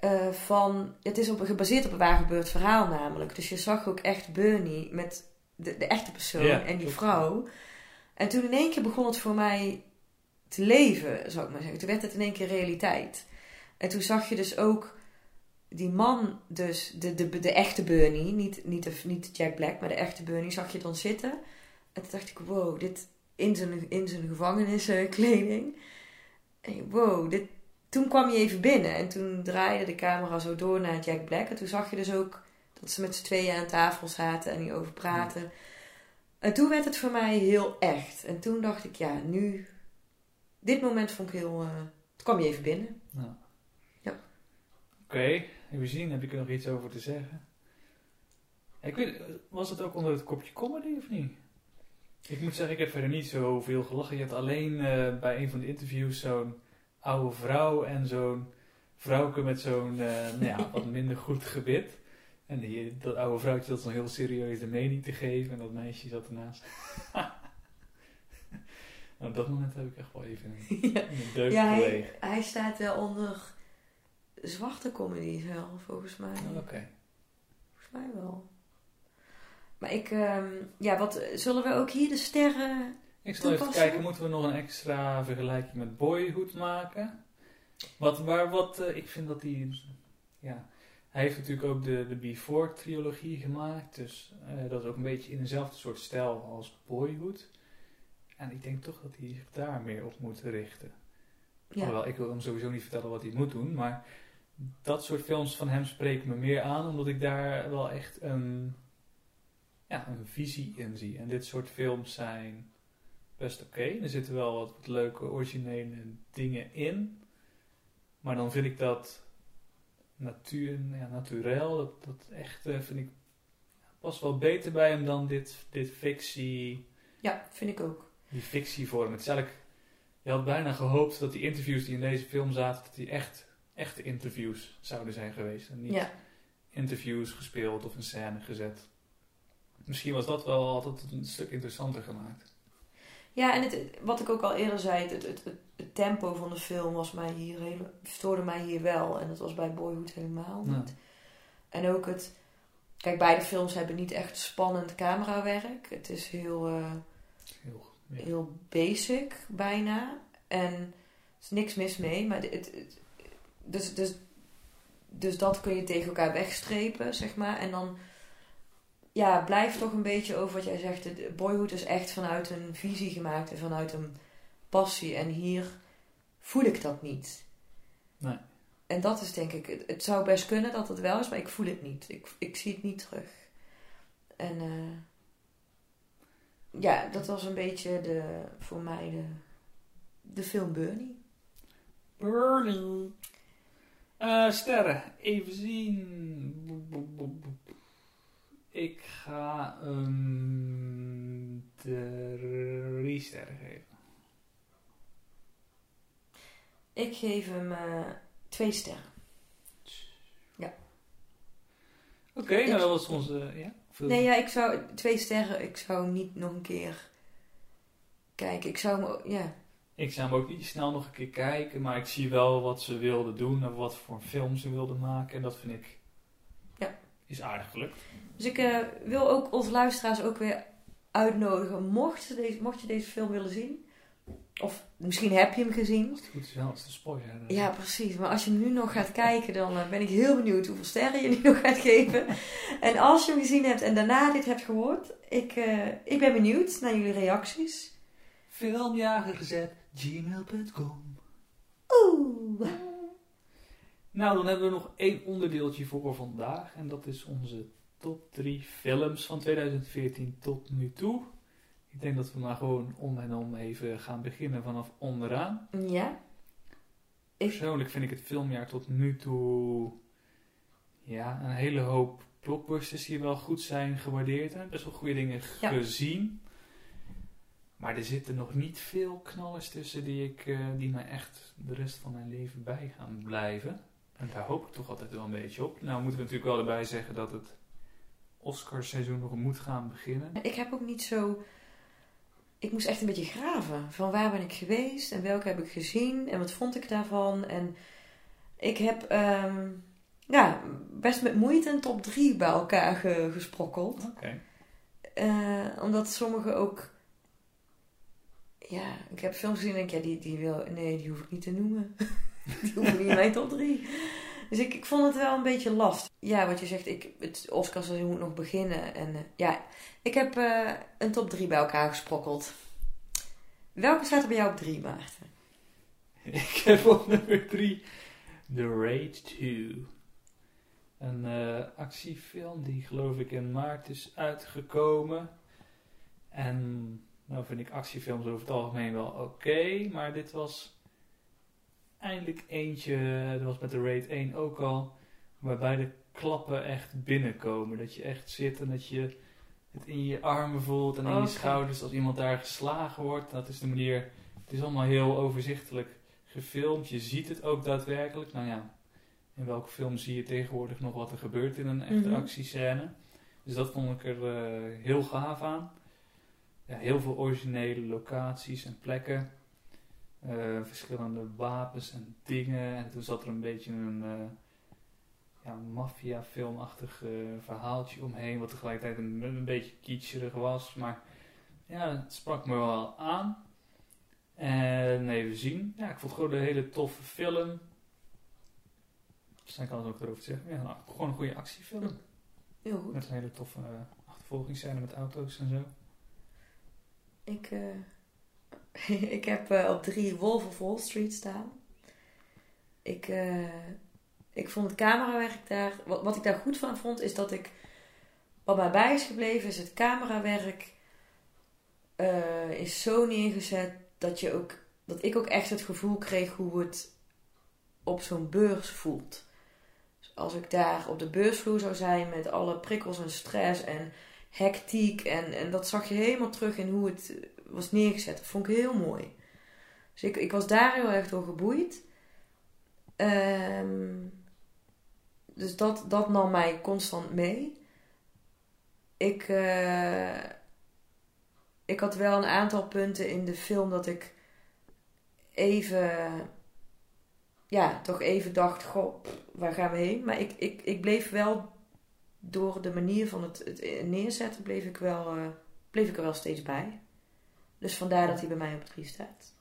B: eh, van. Het is op, gebaseerd op een waar gebeurd verhaal namelijk. Dus je zag ook echt Bernie met de, de echte persoon
A: Ja,
B: en die vrouw. En toen in één keer begon het voor mij te leven, zou ik maar zeggen. Toen werd het in één keer realiteit. En toen zag je dus ook die man, dus de, de, de echte Bernie, niet, niet, de, niet Jack Black, maar de echte Bernie, zag je dan zitten. En toen dacht ik, wow, dit in zijn, in zijn gevangeniskleding. En wow, dit, toen kwam je even binnen en toen draaide de camera zo door naar Jack Black. En toen zag je dus ook dat ze met z'n tweeën aan tafel zaten en hierover praten. En toen werd het voor mij heel echt. En toen dacht ik, ja, nu... Dit moment vond ik heel... eh toen kwam je even binnen.
A: Ja.
B: Ja.
A: Oké, even zien. Heb ik er nog iets over te zeggen? Ik weet, was het ook onder het kopje comedy of niet? Ik moet zeggen, ik heb verder niet zoveel gelachen. Je had alleen eh, bij een van de interviews zo'n oude vrouw en zo'n vrouwke met zo'n eh, nou ja, wat minder goed gebit. En die, dat oude vrouwtje dat zo'n heel serieus de mening te geven en dat meisje zat ernaast. Nou, op dat moment heb ik echt wel even een,
B: ja,
A: een deuk
B: ja hij,
A: gelegen.
B: hij staat wel onder zwarte comedies wel, volgens mij.
A: Oh, Oké.
B: Volgens mij wel. Maar ik, ehm, ja, wat, zullen we ook hier de sterren...
A: Ik zal even kijken, moeten we nog een extra vergelijking met Boyhood maken? Wat, waar, wat, eh, ik vind dat hij, ja, hij heeft natuurlijk ook de, de Before-trilogie gemaakt, dus eh, dat is ook een beetje in dezelfde soort stijl als Boyhood. En ik denk toch dat hij zich daar meer op moet richten.
B: Ja,
A: Alhoewel, ik wil hem sowieso niet vertellen wat hij moet doen, maar dat soort films van hem spreken me meer aan, omdat ik daar wel echt een, ja, een visie in zie. En dit soort films zijn best oké. Er zitten wel wat, wat leuke originele dingen in, maar dan vind ik dat natuur, ja, naturel, dat, dat echt vind ik past wel beter bij hem dan dit, dit fictie
B: ja, vind ik ook.
A: die fictievorm. Het is eigenlijk, je had bijna gehoopt dat die interviews die in deze film zaten, dat die echt echte interviews zouden zijn geweest. En niet
B: Ja,
A: interviews gespeeld of een scène gezet. Misschien was dat wel altijd een stuk interessanter gemaakt.
B: ja en het, wat ik ook al eerder zei, het, het, het, tempo van de film was mij hier hele, stoorde mij hier wel. En dat was bij Boyhood helemaal
A: Ja.
B: niet. En ook het... Kijk, beide films hebben niet echt spannend camerawerk. Het is heel... eh,
A: Heel, ja.
B: heel basic bijna. En er is niks mis mee. Maar het- dus, dus, dus dat kun je tegen elkaar wegstrepen, zeg maar. En dan ja, blijft toch een beetje over wat jij zegt. Boyhood is echt vanuit een visie gemaakt en vanuit een passie. En hier voel ik dat niet.
A: Nee.
B: En dat is denk ik, het, het zou best kunnen dat het wel is, maar ik voel het niet. Ik, ik zie het niet terug. En eh, ja, dat was een beetje de, voor mij de, de film Bernie.
A: Bernie. Eh, sterren, even zien. Ik ga um, drie sterren geven.
B: Ik geef hem eh, twee sterren.
A: Oké,
B: Ik-
A: nou dat was onze... Ja,
B: Nee, ja, ik zou twee sterren, ik zou niet nog een keer kijken. Ik zou hem, ja,
A: Ik zou hem ook niet snel nog een keer kijken, maar ik zie wel wat ze wilden doen en wat voor film ze wilden maken. En dat vind ik... Is aardig gelukt.
B: Dus ik eh, wil ook onze luisteraars ook weer uitnodigen. Mocht, ze deze, mocht je deze film willen zien, of misschien heb je hem gezien.
A: Als het goed is wel, als de spoiler. eh,
B: Ja, precies. Maar als je hem nu nog gaat kijken, dan eh, ben ik heel benieuwd hoeveel sterren je nu nog gaat geven. En als je hem gezien hebt en daarna dit hebt gehoord, ik, eh, ik ben benieuwd naar jullie reacties.
A: Filmjagergezet.gmail.com
B: Oeh.
A: Nou, dan hebben we nog één onderdeeltje voor vandaag. En dat is onze top 3 films van 2014 tot nu toe. Ik denk dat we maar gewoon om en om even gaan beginnen vanaf onderaan.
B: Ja. Ik,
A: Persoonlijk vind ik het filmjaar tot nu toe... Ja, een hele hoop blockbusters die wel goed zijn gewaardeerd. En best wel goede dingen
B: Ja.
A: gezien. Maar er zitten nog niet veel knallers tussen die, ik, eh, die mij echt de rest van mijn leven bij gaan blijven. En daar hoop ik toch altijd wel een beetje op. Nou moeten we natuurlijk wel erbij zeggen dat het Oscarseizoen nog moet gaan beginnen.
B: ik heb ook niet zo... Ik moest echt een beetje graven. Van waar ben ik geweest en welke heb ik gezien en wat vond ik daarvan. En ik heb ehm, ja, best met moeite een top 3 bij elkaar ge- gesprokkeld.
A: Oké.
B: Eh, omdat sommige ook. Ja, ik heb films gezien en denk, ja, die, die wil. Nee, die hoef ik niet te noemen. die hoeven niet in mijn top 3. Dus ik, ik vond het wel een beetje last. Ja, wat je zegt, ik, het Oscarseizoen moet nog beginnen. En eh, ja, ik heb eh, een top 3 bij elkaar gesprokkeld. Welke staat er bij jou op 3, Maarten?
A: Ik heb op nummer 3 The Raid 2. Een eh, actiefilm die geloof ik in maart is uitgekomen. En nou vind ik actiefilms over het algemeen wel oké. maar dit was eindelijk eentje, dat was met de Raid 1 ook al, waarbij de klappen echt binnenkomen. Dat je echt zit en dat je het in je armen voelt en in je schouders als iemand daar geslagen wordt. Dat is de manier, het is allemaal heel overzichtelijk gefilmd. Je ziet het ook daadwerkelijk. Nou ja, in welke film zie je tegenwoordig nog wat er gebeurt in een echte
B: Mhm.
A: actiescène. Dus dat vond ik er eh, heel gaaf aan. ja, heel veel originele locaties en plekken. Eh, verschillende wapens en dingen. En toen zat er een beetje een uh, ja, maffia-filmachtig verhaaltje omheen. Wat tegelijkertijd een, een beetje kitscherig was. Maar ja, het sprak me wel aan. En even zien. Ja, ik vond het gewoon een hele toffe film. Dus ik alles ook erover zeggen. Ja, nou, gewoon een goede actiefilm.
B: Heel goed.
A: Met een hele toffe achtervolgingsscène met auto's en zo.
B: Ik, ik heb uh, op drie Wolf of Wall Street staan. Ik, ik vond het camerawerk daar... Wat, wat ik daar goed van vond, is dat ik... Wat mij bij is gebleven, is het camerawerk... is zo neergezet dat, je ook, dat ik ook echt het gevoel kreeg hoe het op zo'n beurs voelt. Dus als ik daar op de beursvloer zou zijn met alle prikkels en stress en hectiek. En, en dat zag je helemaal terug in hoe het was neergezet. Dat vond ik heel mooi. Dus ik, ik was daar heel erg door geboeid. Um, dus dat, dat nam mij constant mee. Ik, uh, ik had wel een aantal punten in de film dat ik even, ja, toch even dacht: Goh, waar gaan we heen? Maar ik, ik, ik bleef wel door de manier van het, het neerzetten, bleef ik, wel, uh, bleef ik er wel steeds bij. Dus vandaar dat hij bij mij op 3 staat.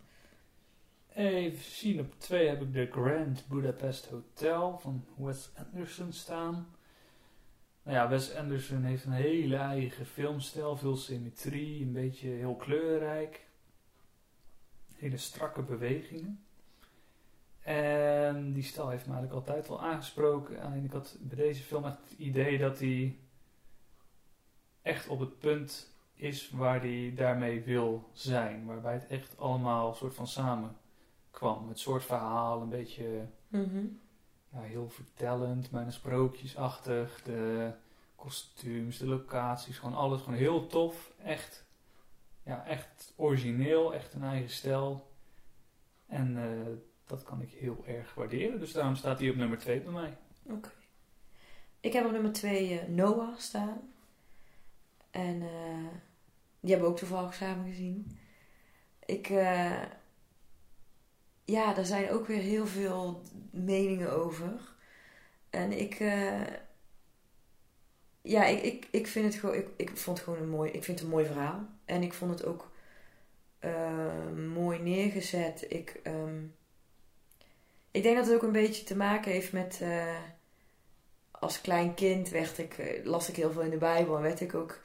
A: Even zien, op 2 heb ik de Grand Budapest Hotel van Wes Anderson staan. Nou ja, Wes Anderson heeft een hele eigen filmstijl, veel symmetrie, een beetje heel kleurrijk. Hele strakke bewegingen. En die stijl heeft me eigenlijk altijd wel aangesproken. Alleen ik had bij deze film echt het idee dat hij echt op het punt is waar hij daarmee wil zijn. Waarbij het echt allemaal een soort van samen kwam. Het soort verhaal, een beetje
B: mm
A: ja, heel vertellend, bijna sprookjesachtig. De kostuums, de locaties, gewoon alles gewoon heel tof. Echt, ja, echt origineel, echt een eigen stijl. En uh, dat kan ik heel erg waarderen. Dus daarom staat hij op nummer 2 bij mij.
B: Oké. Ik heb op nummer 2 uh, eh, Noah staan. En uh, die hebben we ook toevallig samen gezien. Ik, uh, ja, daar zijn ook weer heel veel meningen over. En ik, uh, ja, ik, ik, ik vind het gewoon, ik, ik vond het gewoon een mooi, ik vind het een mooi verhaal. En ik vond het ook uh, mooi neergezet. Ik, um, ik denk dat het ook een beetje te maken heeft met, als klein kind werd ik, las ik heel veel in de Bijbel en werd ik ook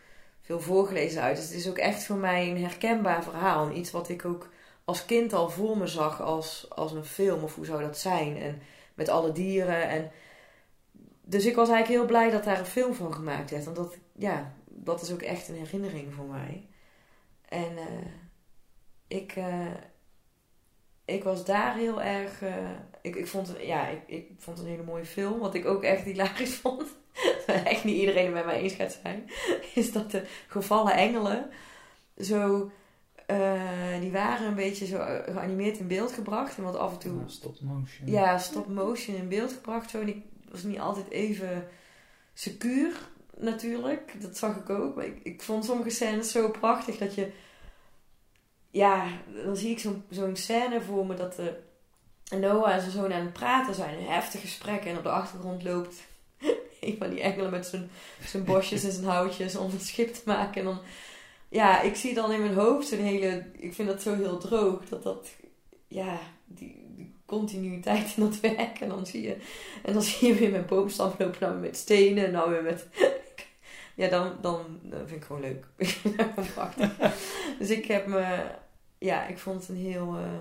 B: veel voorgelezen uit. Dus het is ook echt voor mij een herkenbaar verhaal. Iets wat ik ook als kind al voor me zag als, als een film of hoe zou dat zijn. En met alle dieren. En, dus ik was eigenlijk heel blij dat daar een film van gemaakt werd. Want dat, ja, dat is ook echt een herinnering voor mij. En uh, ik, uh, ik was daar heel erg. Uh, ik, ik, vond, ja, ik, ik vond een hele mooie film. Wat ik ook echt hilarisch vond. echt niet iedereen het met mij eens gaat zijn. Is dat de gevallen engelen zo uh, die waren een beetje zo eh, geanimeerd in beeld gebracht. En wat af en toe... Ja,
A: stop motion.
B: Ja, stop motion in beeld gebracht. Zo. En ik was niet altijd even secuur, natuurlijk. Dat zag ik ook. Maar ik, ik vond sommige scènes zo prachtig dat je... Ja, dan zie ik zo'n zo'n scène voor me dat de Noah en zijn zoon aan het praten zijn. Een heftig gesprek. En op de achtergrond loopt een van die engelen met zijn, zijn bosjes en zijn houtjes om het schip te maken. En dan ja, ik zie dan in mijn hoofd een hele. Ik vind dat zo heel droog. Dat dat. Ja, die, die continuïteit in dat werk. En dan zie je. En dan zie je weer met boomstam lopen. Nou weer met stenen. En nou weer met. ja, dan, dan, vind ik gewoon leuk. dus ik heb me. Ja, ik vond het een heel. Uh,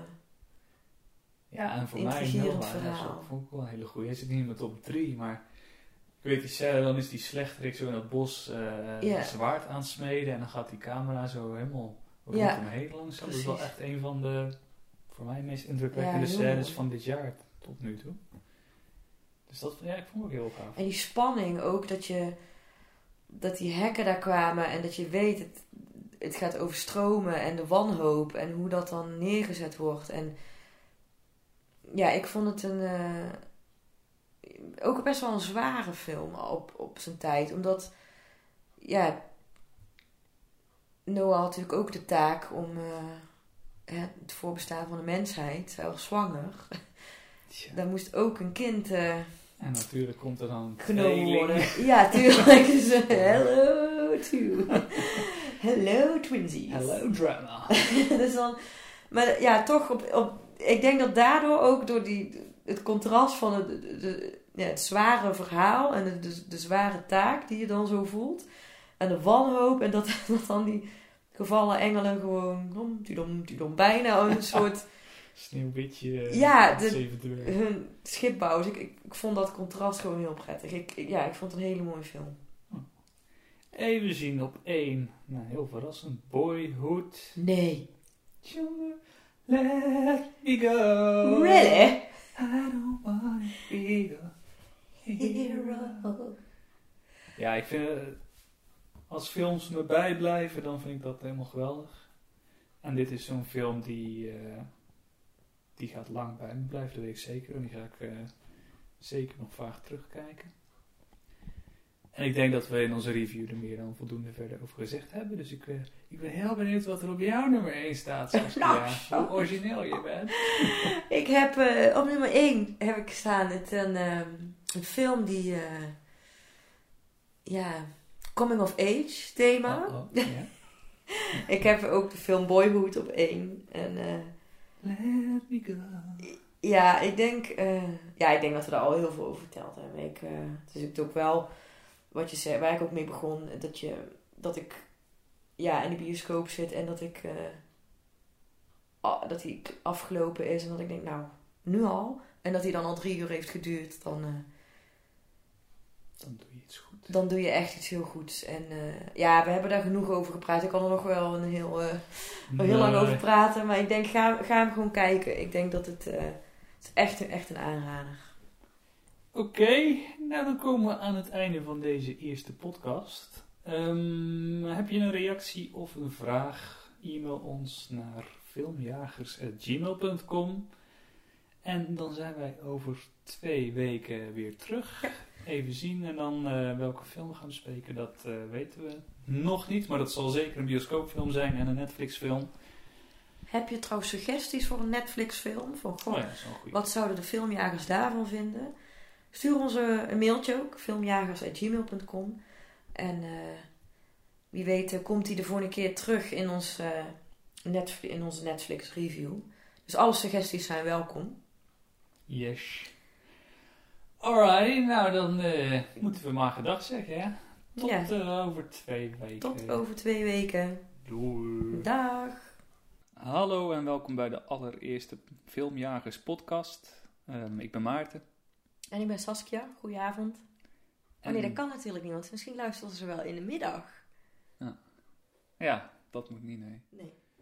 A: ja, en voor mij heel verhaal. vond ik wel een hele goede. Hij zit niet mijn top 3, maar ik weet die scène, dan is die slechterik zo in dat bos uh, zwaard aansmeden en dan gaat die camera zo helemaal rondom ja, heen langzaam. Dat is wel echt een van de, voor mij, meest indrukwekkende ja, scènes van dit jaar tot nu toe. Dus dat, ja, ik vond het ook heel gaaf.
B: En die spanning ook, dat je, dat die hekken daar kwamen en dat je weet, het, het gaat overstromen en de wanhoop en hoe dat dan neergezet wordt. En ja, ik vond het een... Uh, ook best wel een zware film op, op zijn tijd. Omdat, ja, Noah had natuurlijk ook de taak om eh, hè, het voorbestaan van de mensheid. Hij was zwanger.
A: Tja.
B: Daar moest ook een kind eh,
A: En natuurlijk komt er dan een
B: genomen worden. Ja, tuurlijk. Dus, eh, hello, two. hello, twinsies.
A: Hello drama.
B: dus dan, maar ja, toch, op, op, ik denk dat daardoor ook door die, het contrast van het, de, ja, het zware verhaal en de, de, de zware taak die je dan zo voelt, en de wanhoop, en dat, dat dan die gevallen engelen gewoon, dom, dom, dom, bijna een soort
A: Sneeuwwitje.
B: Ja,
A: met
B: de- hun schip bouwen. Dus ik, ik, ik vond dat contrast gewoon heel prettig. Ik, ik- ja, ik vond het een hele mooie film.
A: Even zien op één. Nou, heel verrassend. Boyhood.
B: Nee.
A: Let me go.
B: Really?
A: I don't wanna be a hero. Ja, ik vind... eh, Als films me bijblijven, dan vind ik dat helemaal geweldig. En dit is zo'n film die... eh, die gaat lang bij me blijven, dat weet ik zeker. En die ga ik eh, zeker nog vaak terugkijken. En ik denk dat we in onze review er meer dan voldoende verder over gezegd hebben. Dus ik, eh, ik ben heel benieuwd wat er op jouw nummer 1 staat, Saskia.
B: Nou,
A: Hoe origineel je bent.
B: Ik heb eh, op nummer 1 heb ik staan het een, ehm, een film die... eh, ja, coming of age thema.
A: Oh, oh, ja.
B: Ik heb ook de film Boyhood op 1. En eh,
A: Let me go.
B: ja, ik denk, ja, ik denk dat we daar al heel veel over verteld hebben. Ik, het is natuurlijk ook wel wat je zei, waar ik ook mee begon, dat, je, dat ik ja, in de bioscoop zit en dat ik eh, dat hij afgelopen is en dat ik denk, nou, nu al. En dat hij dan al drie uur heeft geduurd, dan, eh,
A: Dan doe je iets goed.
B: dan doe je echt iets heel goeds. En eh, ja, we hebben daar genoeg over gepraat. Ik kan er nog wel een heel, wel heel lang over praten. Maar ik denk, ga, ga hem gewoon kijken. Ik denk dat het, het is echt, echt een aanrader.
A: Oké, nou dan komen we aan het einde van deze eerste podcast. Ehm, heb je een reactie of een vraag? E-mail ons naar filmjagers.gmail.com En dan zijn wij over twee weken weer terug. Even zien en dan eh, welke film we gaan bespreken, dat eh, weten we nog niet. Maar dat zal zeker een bioscoopfilm zijn en een Netflix-film.
B: Heb je trouwens suggesties voor een Netflix-film? Van, goh,
A: Oh ja.
B: Wat zouden de filmjagers daarvan vinden? Stuur ons eh, een mailtje ook, filmjagers.gmail.com. En eh, wie weet eh, komt hij de volgende keer terug in, ons, Netflix, in onze Netflix review. Dus alle suggesties zijn welkom.
A: Yes. Alright, nou dan moeten we maar gedag zeggen, hè? Tot
B: Ja.
A: over twee weken.
B: Tot over twee weken.
A: Doei.
B: Dag.
A: Hallo en welkom bij de allereerste Filmjagers podcast. Ehm, ik ben Maarten.
B: En ik ben Saskia. Goedenavond. Oh nee, dat kan natuurlijk niet, want misschien luisteren ze wel in de middag.
A: Ja, dat moet niet, nee.
B: Nee.